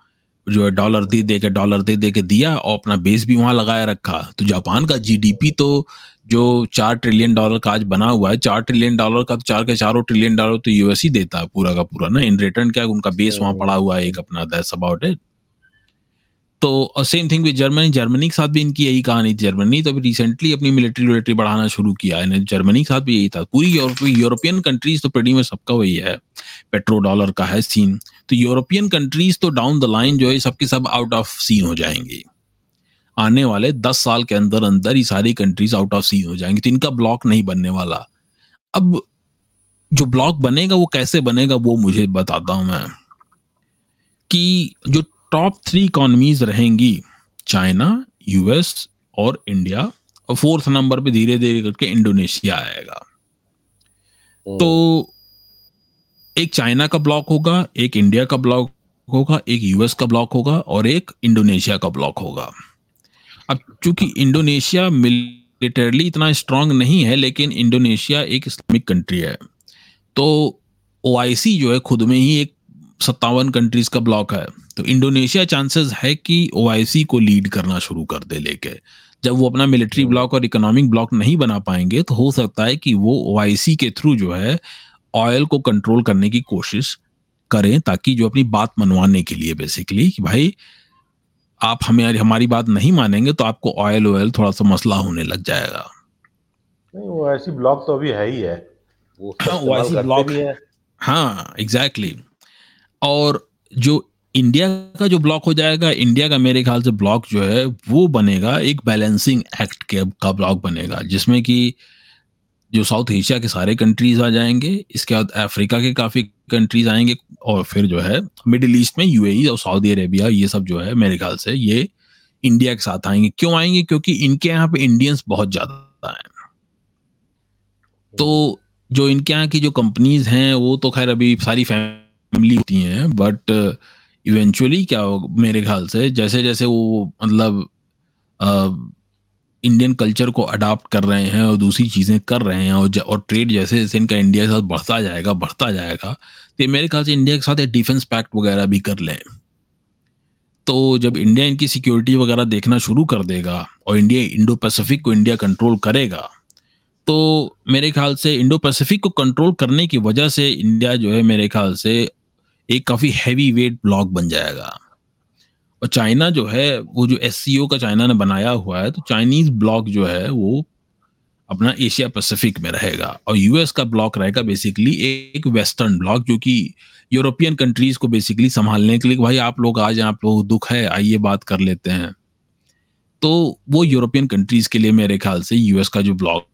जो है डॉलर दे दे के डॉलर दे दे के दिया और अपना बेस भी वहाँ लगाए रखा। तो जापान का जीडीपी तो जो चार ट्रिलियन डॉलर का आज बना हुआ है चार ट्रिलियन डॉलर का तो चार के चारों ट्रिलियन डॉलर तो यूएस ही देता है पूरा का पूरा ना? इन रिटर्न क्या उनका बेस वहाँ पड़ा हुआ है एक अपना दैट्स अबाउट इट तो same thing with Germany Germany के साथ भी इनकी यही कहानी थी जर्मनी तो अभी रिसेंटली अपनी मिलिट्री विलिट्री बढ़ाना शुरू किया है। जर्मनी के साथ भी यही था। पूरी यूरोपियन कंट्रीज़ तो प्रेडी में सबका वही है। पेट्रो डॉलर का है सीन तो यूरोपियन कंट्रीज़ तो डाउन द लाइन जो है, सबके सब आउट ऑफ़ सीन हो जाएँगे। आने वाले दस साल के अंदर अंदर ये सारी कंट्रीज़ आउट ऑफ़ सीन हो जाएँगी। तो इनका ब्लॉक नहीं बनने वाला। अब जो ब्लॉक बनेगा, वो कैसे बनेगा, वो मुझे बताता हूँ मैं। कि जो टॉप थ्री इकोनॉमीज रहेंगी। चाइना यूएस और इंडिया और फोर्थ नंबर पे धीरे धीरे करके इंडोनेशिया आएगा। तो एक चाइना का ब्लॉक होगा एक इंडिया का ब्लॉक होगा एक यूएस का ब्लॉक होगा और एक इंडोनेशिया का ब्लॉक होगा। अब चूँकि इंडोनेशिया मिलिटरली इतना स्ट्रांग नहीं है लेकिन इंडोनेशिया एक इस्लामिक कंट्री है। तो ओआईसी जो है खुद में ही एक सत्तावन कंट्रीज़ का ब्लॉक है। तो इंडोनेशिया चांसेस है कि ओआईसी को लीड करना शुरू कर दे लेके। जब वो अपना मिलिट्री ब्लॉक और इकोनॉमिक ब्लॉक नहीं बना पाएँगे तो हो सकता है कि वो ओआईसी के थ्रू जो है ऑयल को कंट्रोल करने की कोशिश करें ताकि जो अपनी बात मनवाने के लिए बेसिकली कि भाई आप हमें हमारी बात नहीं मानेंगे तो आपको ऑयल ऑयल थोड़ा सा मसला होने लग जाएगा। नहीं वो ऐसी ब्लॉक तो अभी है ही है। वो हाँ, ब्लॉक है। हाँ एग्जैक्टली exactly. और जो इंडिया का जो ब्लॉक हो जाएगा, इंडिया का मेरे ख्याल से ब्लॉक जो है, वो बनेगा एक बैलेंसिंग एक्ट के का ब्लॉक बनेगा, जिसमें कि जो साउथ एशिया के सारे कंट्रीज़ आ जाएँगे, इसके बाद अफ्रीका के काफ़ी कंट्रीज़ आएँगे, और फिर जो है, मिडिल ईस्ट में यूएई और सऊदी अरेबिया, ये सब जो है, मेरे ख्याल से ये इंडिया के साथ आएँगे। क्यों आएँगे? क्योंकि इनके यहाँ पे इंडियंस बहुत ज़्यादा हैं। तो जो इनके यहाँ की जो कंपनीज़ हैं, वो तो खैर अभी सारी फैमिली होती हैं बट इवेंचुअली क्या हो, मेरे ख्याल से जैसे जैसे वो मतलब इंडियन कल्चर को अडाप्ट कर रहे हैं और दूसरी चीज़ें कर रहे हैं और और ट्रेड जैसे जैसे इनका इंडिया के साथ बढ़ता जाएगा बढ़ता जाएगा तो मेरे ख्याल से इंडिया के साथ एक डिफेंस पैक्ट वगैरह भी कर लें। तो जब इंडिया इनकी सिक्योरिटी वगैरह देखना शुरू कर देगा और इंडिया इंडो पैसिफिक को इंडिया कंट्रोल करेगा तो मेरे ख्याल से इंडो पैसिफिक को कंट्रोल करने की वजह से इंडिया जो है मेरे ख्याल से एक काफ़ी हैवी वेट ब्लॉक बन जाएगा। और चाइना जो है, वो जो एससीओ का चाइना ने बनाया हुआ है तो चाइनीज़ ब्लॉक जो है, वो अपना एशिया पैसिफिक में रहेगा। और यूएस का ब्लॉक रहेगा बेसिकली एक वेस्टर्न ब्लॉक जो कि यूरोपियन कंट्रीज़ को बेसिकली संभालने के लिए भाई आप लोग आज आप लोग दुख है, आइए बात कर लेते हैं। तो वो यूरोपियन कंट्रीज़ के लिए मेरे ख्याल से यूएस का जो ब्लॉक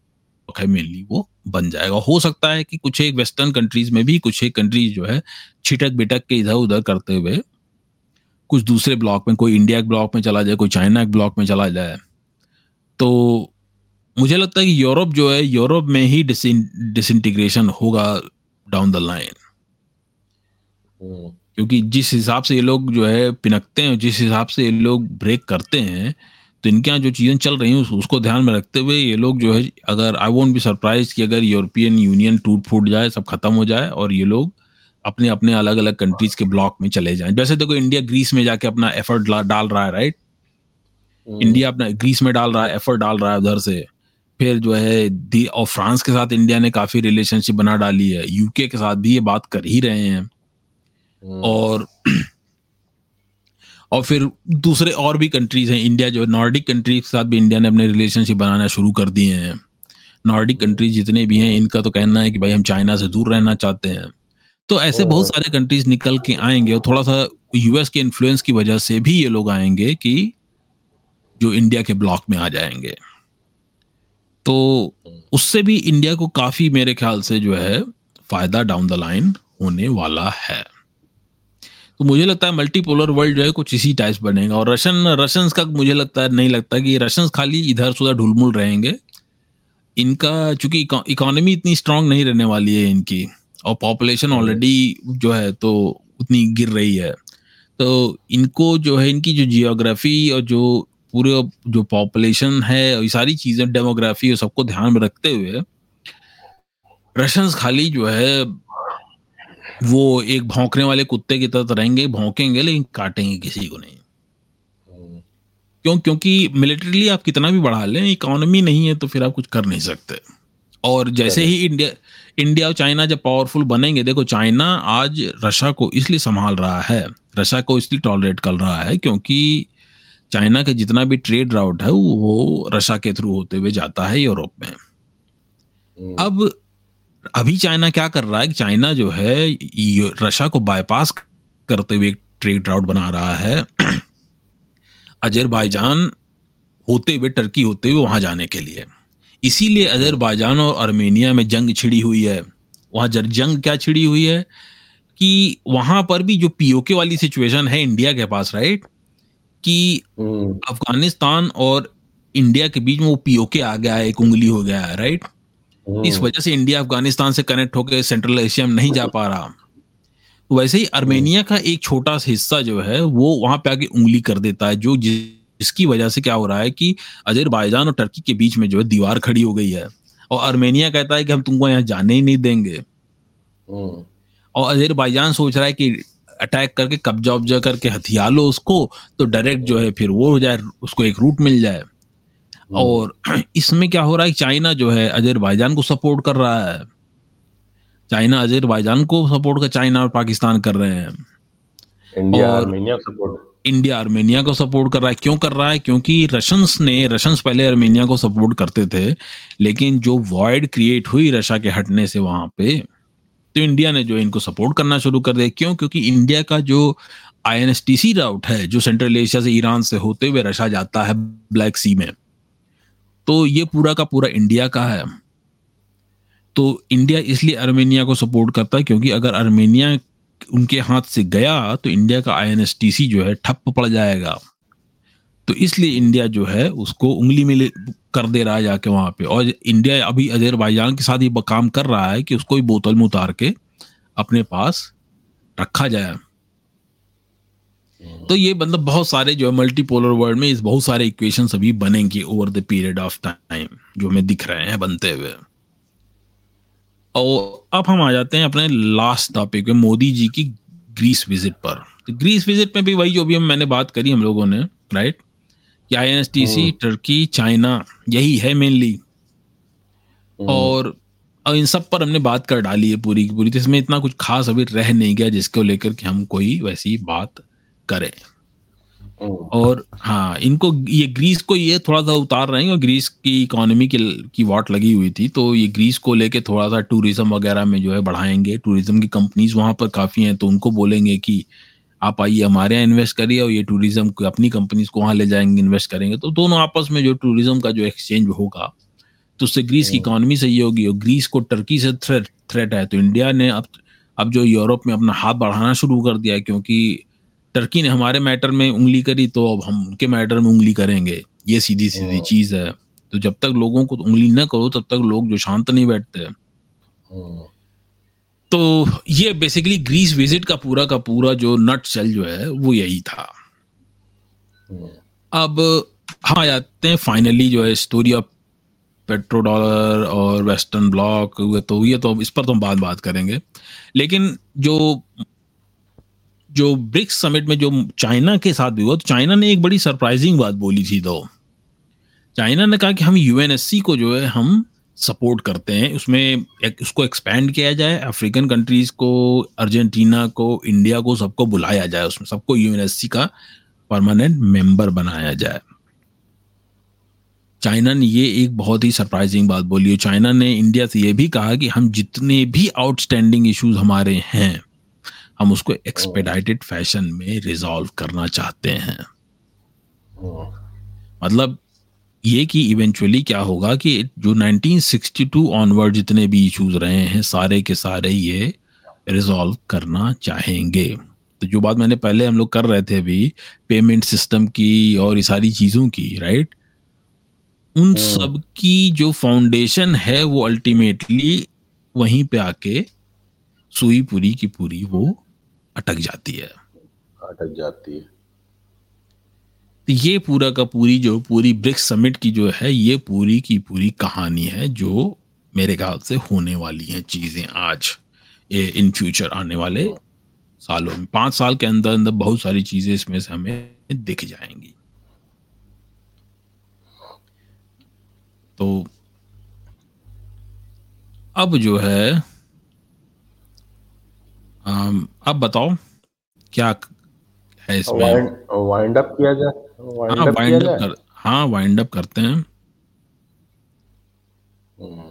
है मेनली वो बन जाएगा। हो सकता है कि कुछ एक वेस्टर्न कंट्रीज़ में भी कुछ एक कंट्रीज़ जो है छिटक बिटक के इधर उधर करते हुए कुछ दूसरे ब्लॉक में कोई इंडिया के ब्लॉक में चला जाए कोई चाइना के ब्लॉक में चला जाए। तो मुझे लगता है कि यूरोप जो है यूरोप में ही डिसइंटीग्रेशन होगा डाउन द लाइन क्योंकि जिस हिसाब से ये लोग जो है पिनकते हैं जिस हिसाब से ये लोग ब्रेक करते हैं तो इनके यहाँ जो चीज़ें चल रही हैं उसको ध्यान में रखते हुए ये लोग जो है अगर आई वोंट बी सरप्राइज़ कि अगर यूरोपियन यूनियन टूट फूट जाए सब खत्म हो जाए और ये लोग अपने अपने अलग अलग कंट्रीज़ के ब्लॉक में चले जाएँ। जैसे देखो इंडिया ग्रीस में जाके अपना एफर्ट डाल रहा है राइट इंडिया हम्म। अपना ग्रीस में डाल रहा है एफर्ट डाल रहा है उधर से। फिर जो है दी और फ्रांस के साथ इंडिया ने काफ़ी रिलेशनशिप बना डाली है। यूके के साथ भी ये बात कर ही रहे हैं। हम्म। और और फिर दूसरे और भी कंट्रीज़ हैं इंडिया जो नॉर्डिक कंट्रीज़ के साथ भी इंडिया ने अपने रिलेशनशिप बनाना शुरू कर दिए हैं। नॉर्डिक कंट्रीज़ जितने भी हैं इनका तो कहना है कि भाई हम चाइना से दूर रहना चाहते हैं। तो ऐसे बहुत सारे कंट्रीज़ निकल के आएँगे और थोड़ा सा यूएस के इन्फ्लुएंस की वजह से भी ये लोग आएँगे कि जो इंडिया के ब्लॉक में आ जाएँगे। तो उससे भी इंडिया को काफ़ी मेरे ख्याल से जो है फ़ायदा डाउन द लाइन होने वाला है। तो मुझे लगता है मल्टीपोलर वर्ल्ड जो है कुछ इसी टाइप बनेगा। और रशियन रशियंस का मुझे लगता है, नहीं लगता कि रशियंस खाली इधर उधर ढुलमुल रहेंगे। इनका, चूँकि इकोनॉमी इतनी स्ट्रांग नहीं रहने वाली है इनकी, और पॉपुलेशन ऑलरेडी जो है तो उतनी गिर रही है। तो इनको जो है, इनकी जो जियोग्राफी और जो पूरे जो पॉपुलेशन है, और ये सारी चीज़ें डेमोग्राफी और सबको ध्यान में रखते हुए रशियंस खाली जो है वो एक भौंकने वाले कुत्ते की तरह रहेंगे भौंकेंगे लेकिन काटेंगे किसी को नहीं। क्यों? क्योंकि मिलिट्रीली आप कितना भी बढ़ा लें इकोनॉमी नहीं है तो फिर आप कुछ कर नहीं सकते। और जैसे ही इंडिया इंडिया और चाइना जब पावरफुल बनेंगे देखो चाइना आज रशिया को इसलिए संभाल रहा है रशिया को इसलिए टॉलरेट कर रहा है क्योंकि चाइना का जितना भी ट्रेड राउट है वो रशिया के थ्रू होते हुए जाता है यूरोप में। हम्म। अब अभी चाइना क्या कर रहा है चाइना जो है रशिया को बाईपास करते हुए एक ट्रेड राउट बना रहा है अजरबैजान होते हुए टर्की होते हुए वहाँ जाने के लिए इसीलिए अजरबैजान और आर्मेनिया में जंग छिड़ी हुई है वहाँ जंग क्या छिड़ी हुई है कि वहाँ पर भी जो पीओके वाली सिचुएशन है इंडिया के पास राइट कि हम्म। अफ़गानिस्तान और इंडिया के बीच में वो पीओके आ गया है एक उंगली हो गया है राइट। इस वजह से इंडिया अफ़गानिस्तान से कनेक्ट होकर सेंट्रल एशिया में नहीं जा पा रहा वैसे ही अर्मेनिया का एक छोटा सा हिस्सा जो है वो वहाँ पे आके उंगली कर देता है जो जिसकी वजह से क्या हो रहा है कि अजरबैजान और टर्की के बीच में जो है दीवार खड़ी हो गई है और अर्मेनिया कहता है कि हम तुमको यहाँ जाने ही नहीं देंगे। और अजरबैजान सोच रहा है कि अटैक करके कब्जा उब्जा करके हथियार लो उसको तो डायरेक्ट जो है फिर वो हो जाए उसको एक रूट मिल जाए। और इसमें क्या हो रहा है चाइना जो है अजरबैजान को सपोर्ट कर रहा है। चाइना अजरबैजान को सपोर्ट कर चाइना और पाकिस्तान कर रहे हैं। India Armenia support. India Armenia को सपोर्ट कर रहा है। क्यों कर रहा है? क्योंकि रशंस ने रशंस पहले आर्मेनिया को सपोर्ट करते थे लेकिन जो वॉइड क्रिएट हुई रशिया के हटने से वहाँ पे तो इंडिया ने जो इनको सपोर्ट करना शुरू कर दिया। क्यों? क्योंकि इंडिया का जो आई राउट है जो सेंट्रल एशिया से ईरान से होते हुए रशा जाता है ब्लैक सी में तो ये पूरा का पूरा इंडिया का है। तो इंडिया इसलिए आर्मेनिया को सपोर्ट करता है क्योंकि अगर आर्मेनिया उनके हाथ से गया तो इंडिया का आईएनएसटीसी जो है ठप पड़ जाएगा। तो इसलिए इंडिया जो है उसको उंगली में कर दे रहा है जाके वहाँ पे। और इंडिया अभी अजरबैजान के साथ ये काम कर रहा है कि उसको भी बोतल में उतार के अपने पास रखा जाए। तो ये मतलब बहुत सारे जो है मल्टीपोलर वर्ल्ड में इस बहुत सारे इक्वेशन अभी बनेंगे over the period of time जो हमें दिख रहे हैं बनते हुए। और अब हम आ जाते हैं अपने लास्ट टॉपिक पे मोदी जी की ग्रीस विज़िट पर। तो ग्रीस विज़िट में भी वही जो भी हम मैंने बात करी हम लोगों ने राइट कि आई टर्की चाइना यही है मेनली और और इन सब पर हमने बात कर डाली है पूरी की पूरी तो इसमें इतना कुछ खास अभी रह नहीं गया जिसको लेकर के हम कोई वैसी बात करें। और हाँ इनको ये ग्रीस को ये थोड़ा सा उतार रहे हैं और ग्रीस की इकोनॉमी की की वाट लगी हुई थी तो ये ग्रीस को लेके थोड़ा सा टूरिज़्म वगैरह में जो है बढ़ाएँगे टूरिज़्म की कंपनीज़ वहाँ पर काफ़ी हैं तो उनको बोलेंगे कि आप आइए हमारे यहाँ इन्वेस्ट करिए और ये टूरिज़्म को अपनी कंपनीज़ को वहाँ ले जाएँगे इन्वेस्ट करेंगे तो दोनों आपस में जो टूरिज़्म का जो एक्सचेंज होगा तो उससे ग्रीस की इकोनॉमी। सही होगी और ग्रीस को टर्की से थ्रेट थ्रेट है तो इंडिया ने अब अब जो यूरोप में अपना हाथ बढ़ाना शुरू कर दिया है क्योंकि टर्की ने हमारे मैटर में उंगली करी तो अब हम उनके मैटर में उंगली करेंगे। ये सीधी सीधी। चीज़ है। तो जब तक लोगों को उंगली न करो तब तक लोग जो शांत नहीं बैठते तो ये बेसिकली ग्रीस विज़िट का पूरा का पूरा जो नट सेल जो है वो यही था। अब हाँ आते हैं फाइनली जो है स्टोरी ऑफ़ पेट्रो डॉलर और वेस्टर्न ब्लॉक तो ये तो इस पर तो हम बात बात करेंगे। लेकिन जो जो ब्रिक्स समिट में जो चाइना के साथ भी हुआ तो चाइना ने एक बड़ी सरप्राइजिंग बात बोली थी तो। चाइना ने कहा कि हम यूएनएससी को जो है हम सपोर्ट करते हैं उसमें एक, उसको एक्सपैंड किया जाए अफ्रीकन कंट्रीज़ को अर्जेंटीना को इंडिया को सबको बुलाया जाए उसमें सबको यूएनएससी का परमानेंट मेंबर बनाया जाए। चाइना ने ये एक बहुत ही सरप्राइजिंग बात बोली है चाइना ने इंडिया से ये भी कहा कि हम जितने भी आउटस्टैंडिंग इश्यूज़ हमारे हैं हम उसको एक्सपेडाइटेड फ़ैशन में रिजॉल्व करना चाहते हैं। हम्म, मतलब ये कि इवेंचुअली क्या होगा कि जो 1962 ऑनवर्ड जितने भी इश्यूज़ रहे हैं सारे के सारे ये रिजॉल्व करना चाहेंगे। तो जो बात मैंने पहले हम लोग कर रहे थे अभी पेमेंट सिस्टम की और ये सारी चीज़ों की राइट उन सब की जो फाउंडेशन है वो अल्टीमेटली वहीं पे आके सुई पूरी की पूरी वो अटक जाती है। अटक जाती है। तो ये पूरा का पूरी जो पूरी ब्रिक्स समिट की जो है ये पूरी की पूरी कहानी है जो मेरे ख्याल से होने वाली हैं चीज़ें आज। ये इन फ्यूचर आने वाले सालों में पाँच साल के अंदर अंदर बहुत सारी चीज़ें इसमें से हमें दिख जाएँगी। तो अब जो है अब बताओ क्या है इसमें? वाइंड वाइंड अप किया जाए हाँ वाइंड अप कर हाँ वाइंड अप करते हैं। हम्म,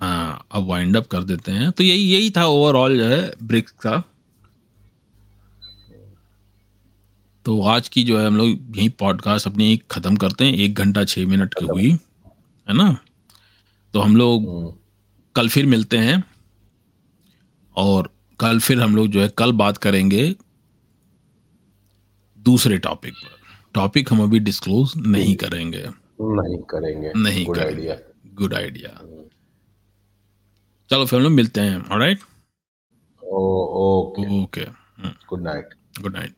हाँ अब वाइंड अप कर देते हैं। तो यही यही था ओवरऑल जो है ब्रिक्स का। तो आज की जो है हम लोग यही पॉडकास्ट अपनी खत्म करते हैं। एक घंटा छः मिनट की हुई है ना? तो हम लोग हम्म, कल फिर मिलते हैं। और कल फिर हम लोग जो है कल बात करेंगे दूसरे टॉपिक पर। टॉपिक हम अभी डिस्क्लोज नहीं करेंगे। नहीं करेंगे। नहीं गुड आइडिया गुड आइडिया चलो फिर हम लोग मिलते हैं alright okay. Okay good night good night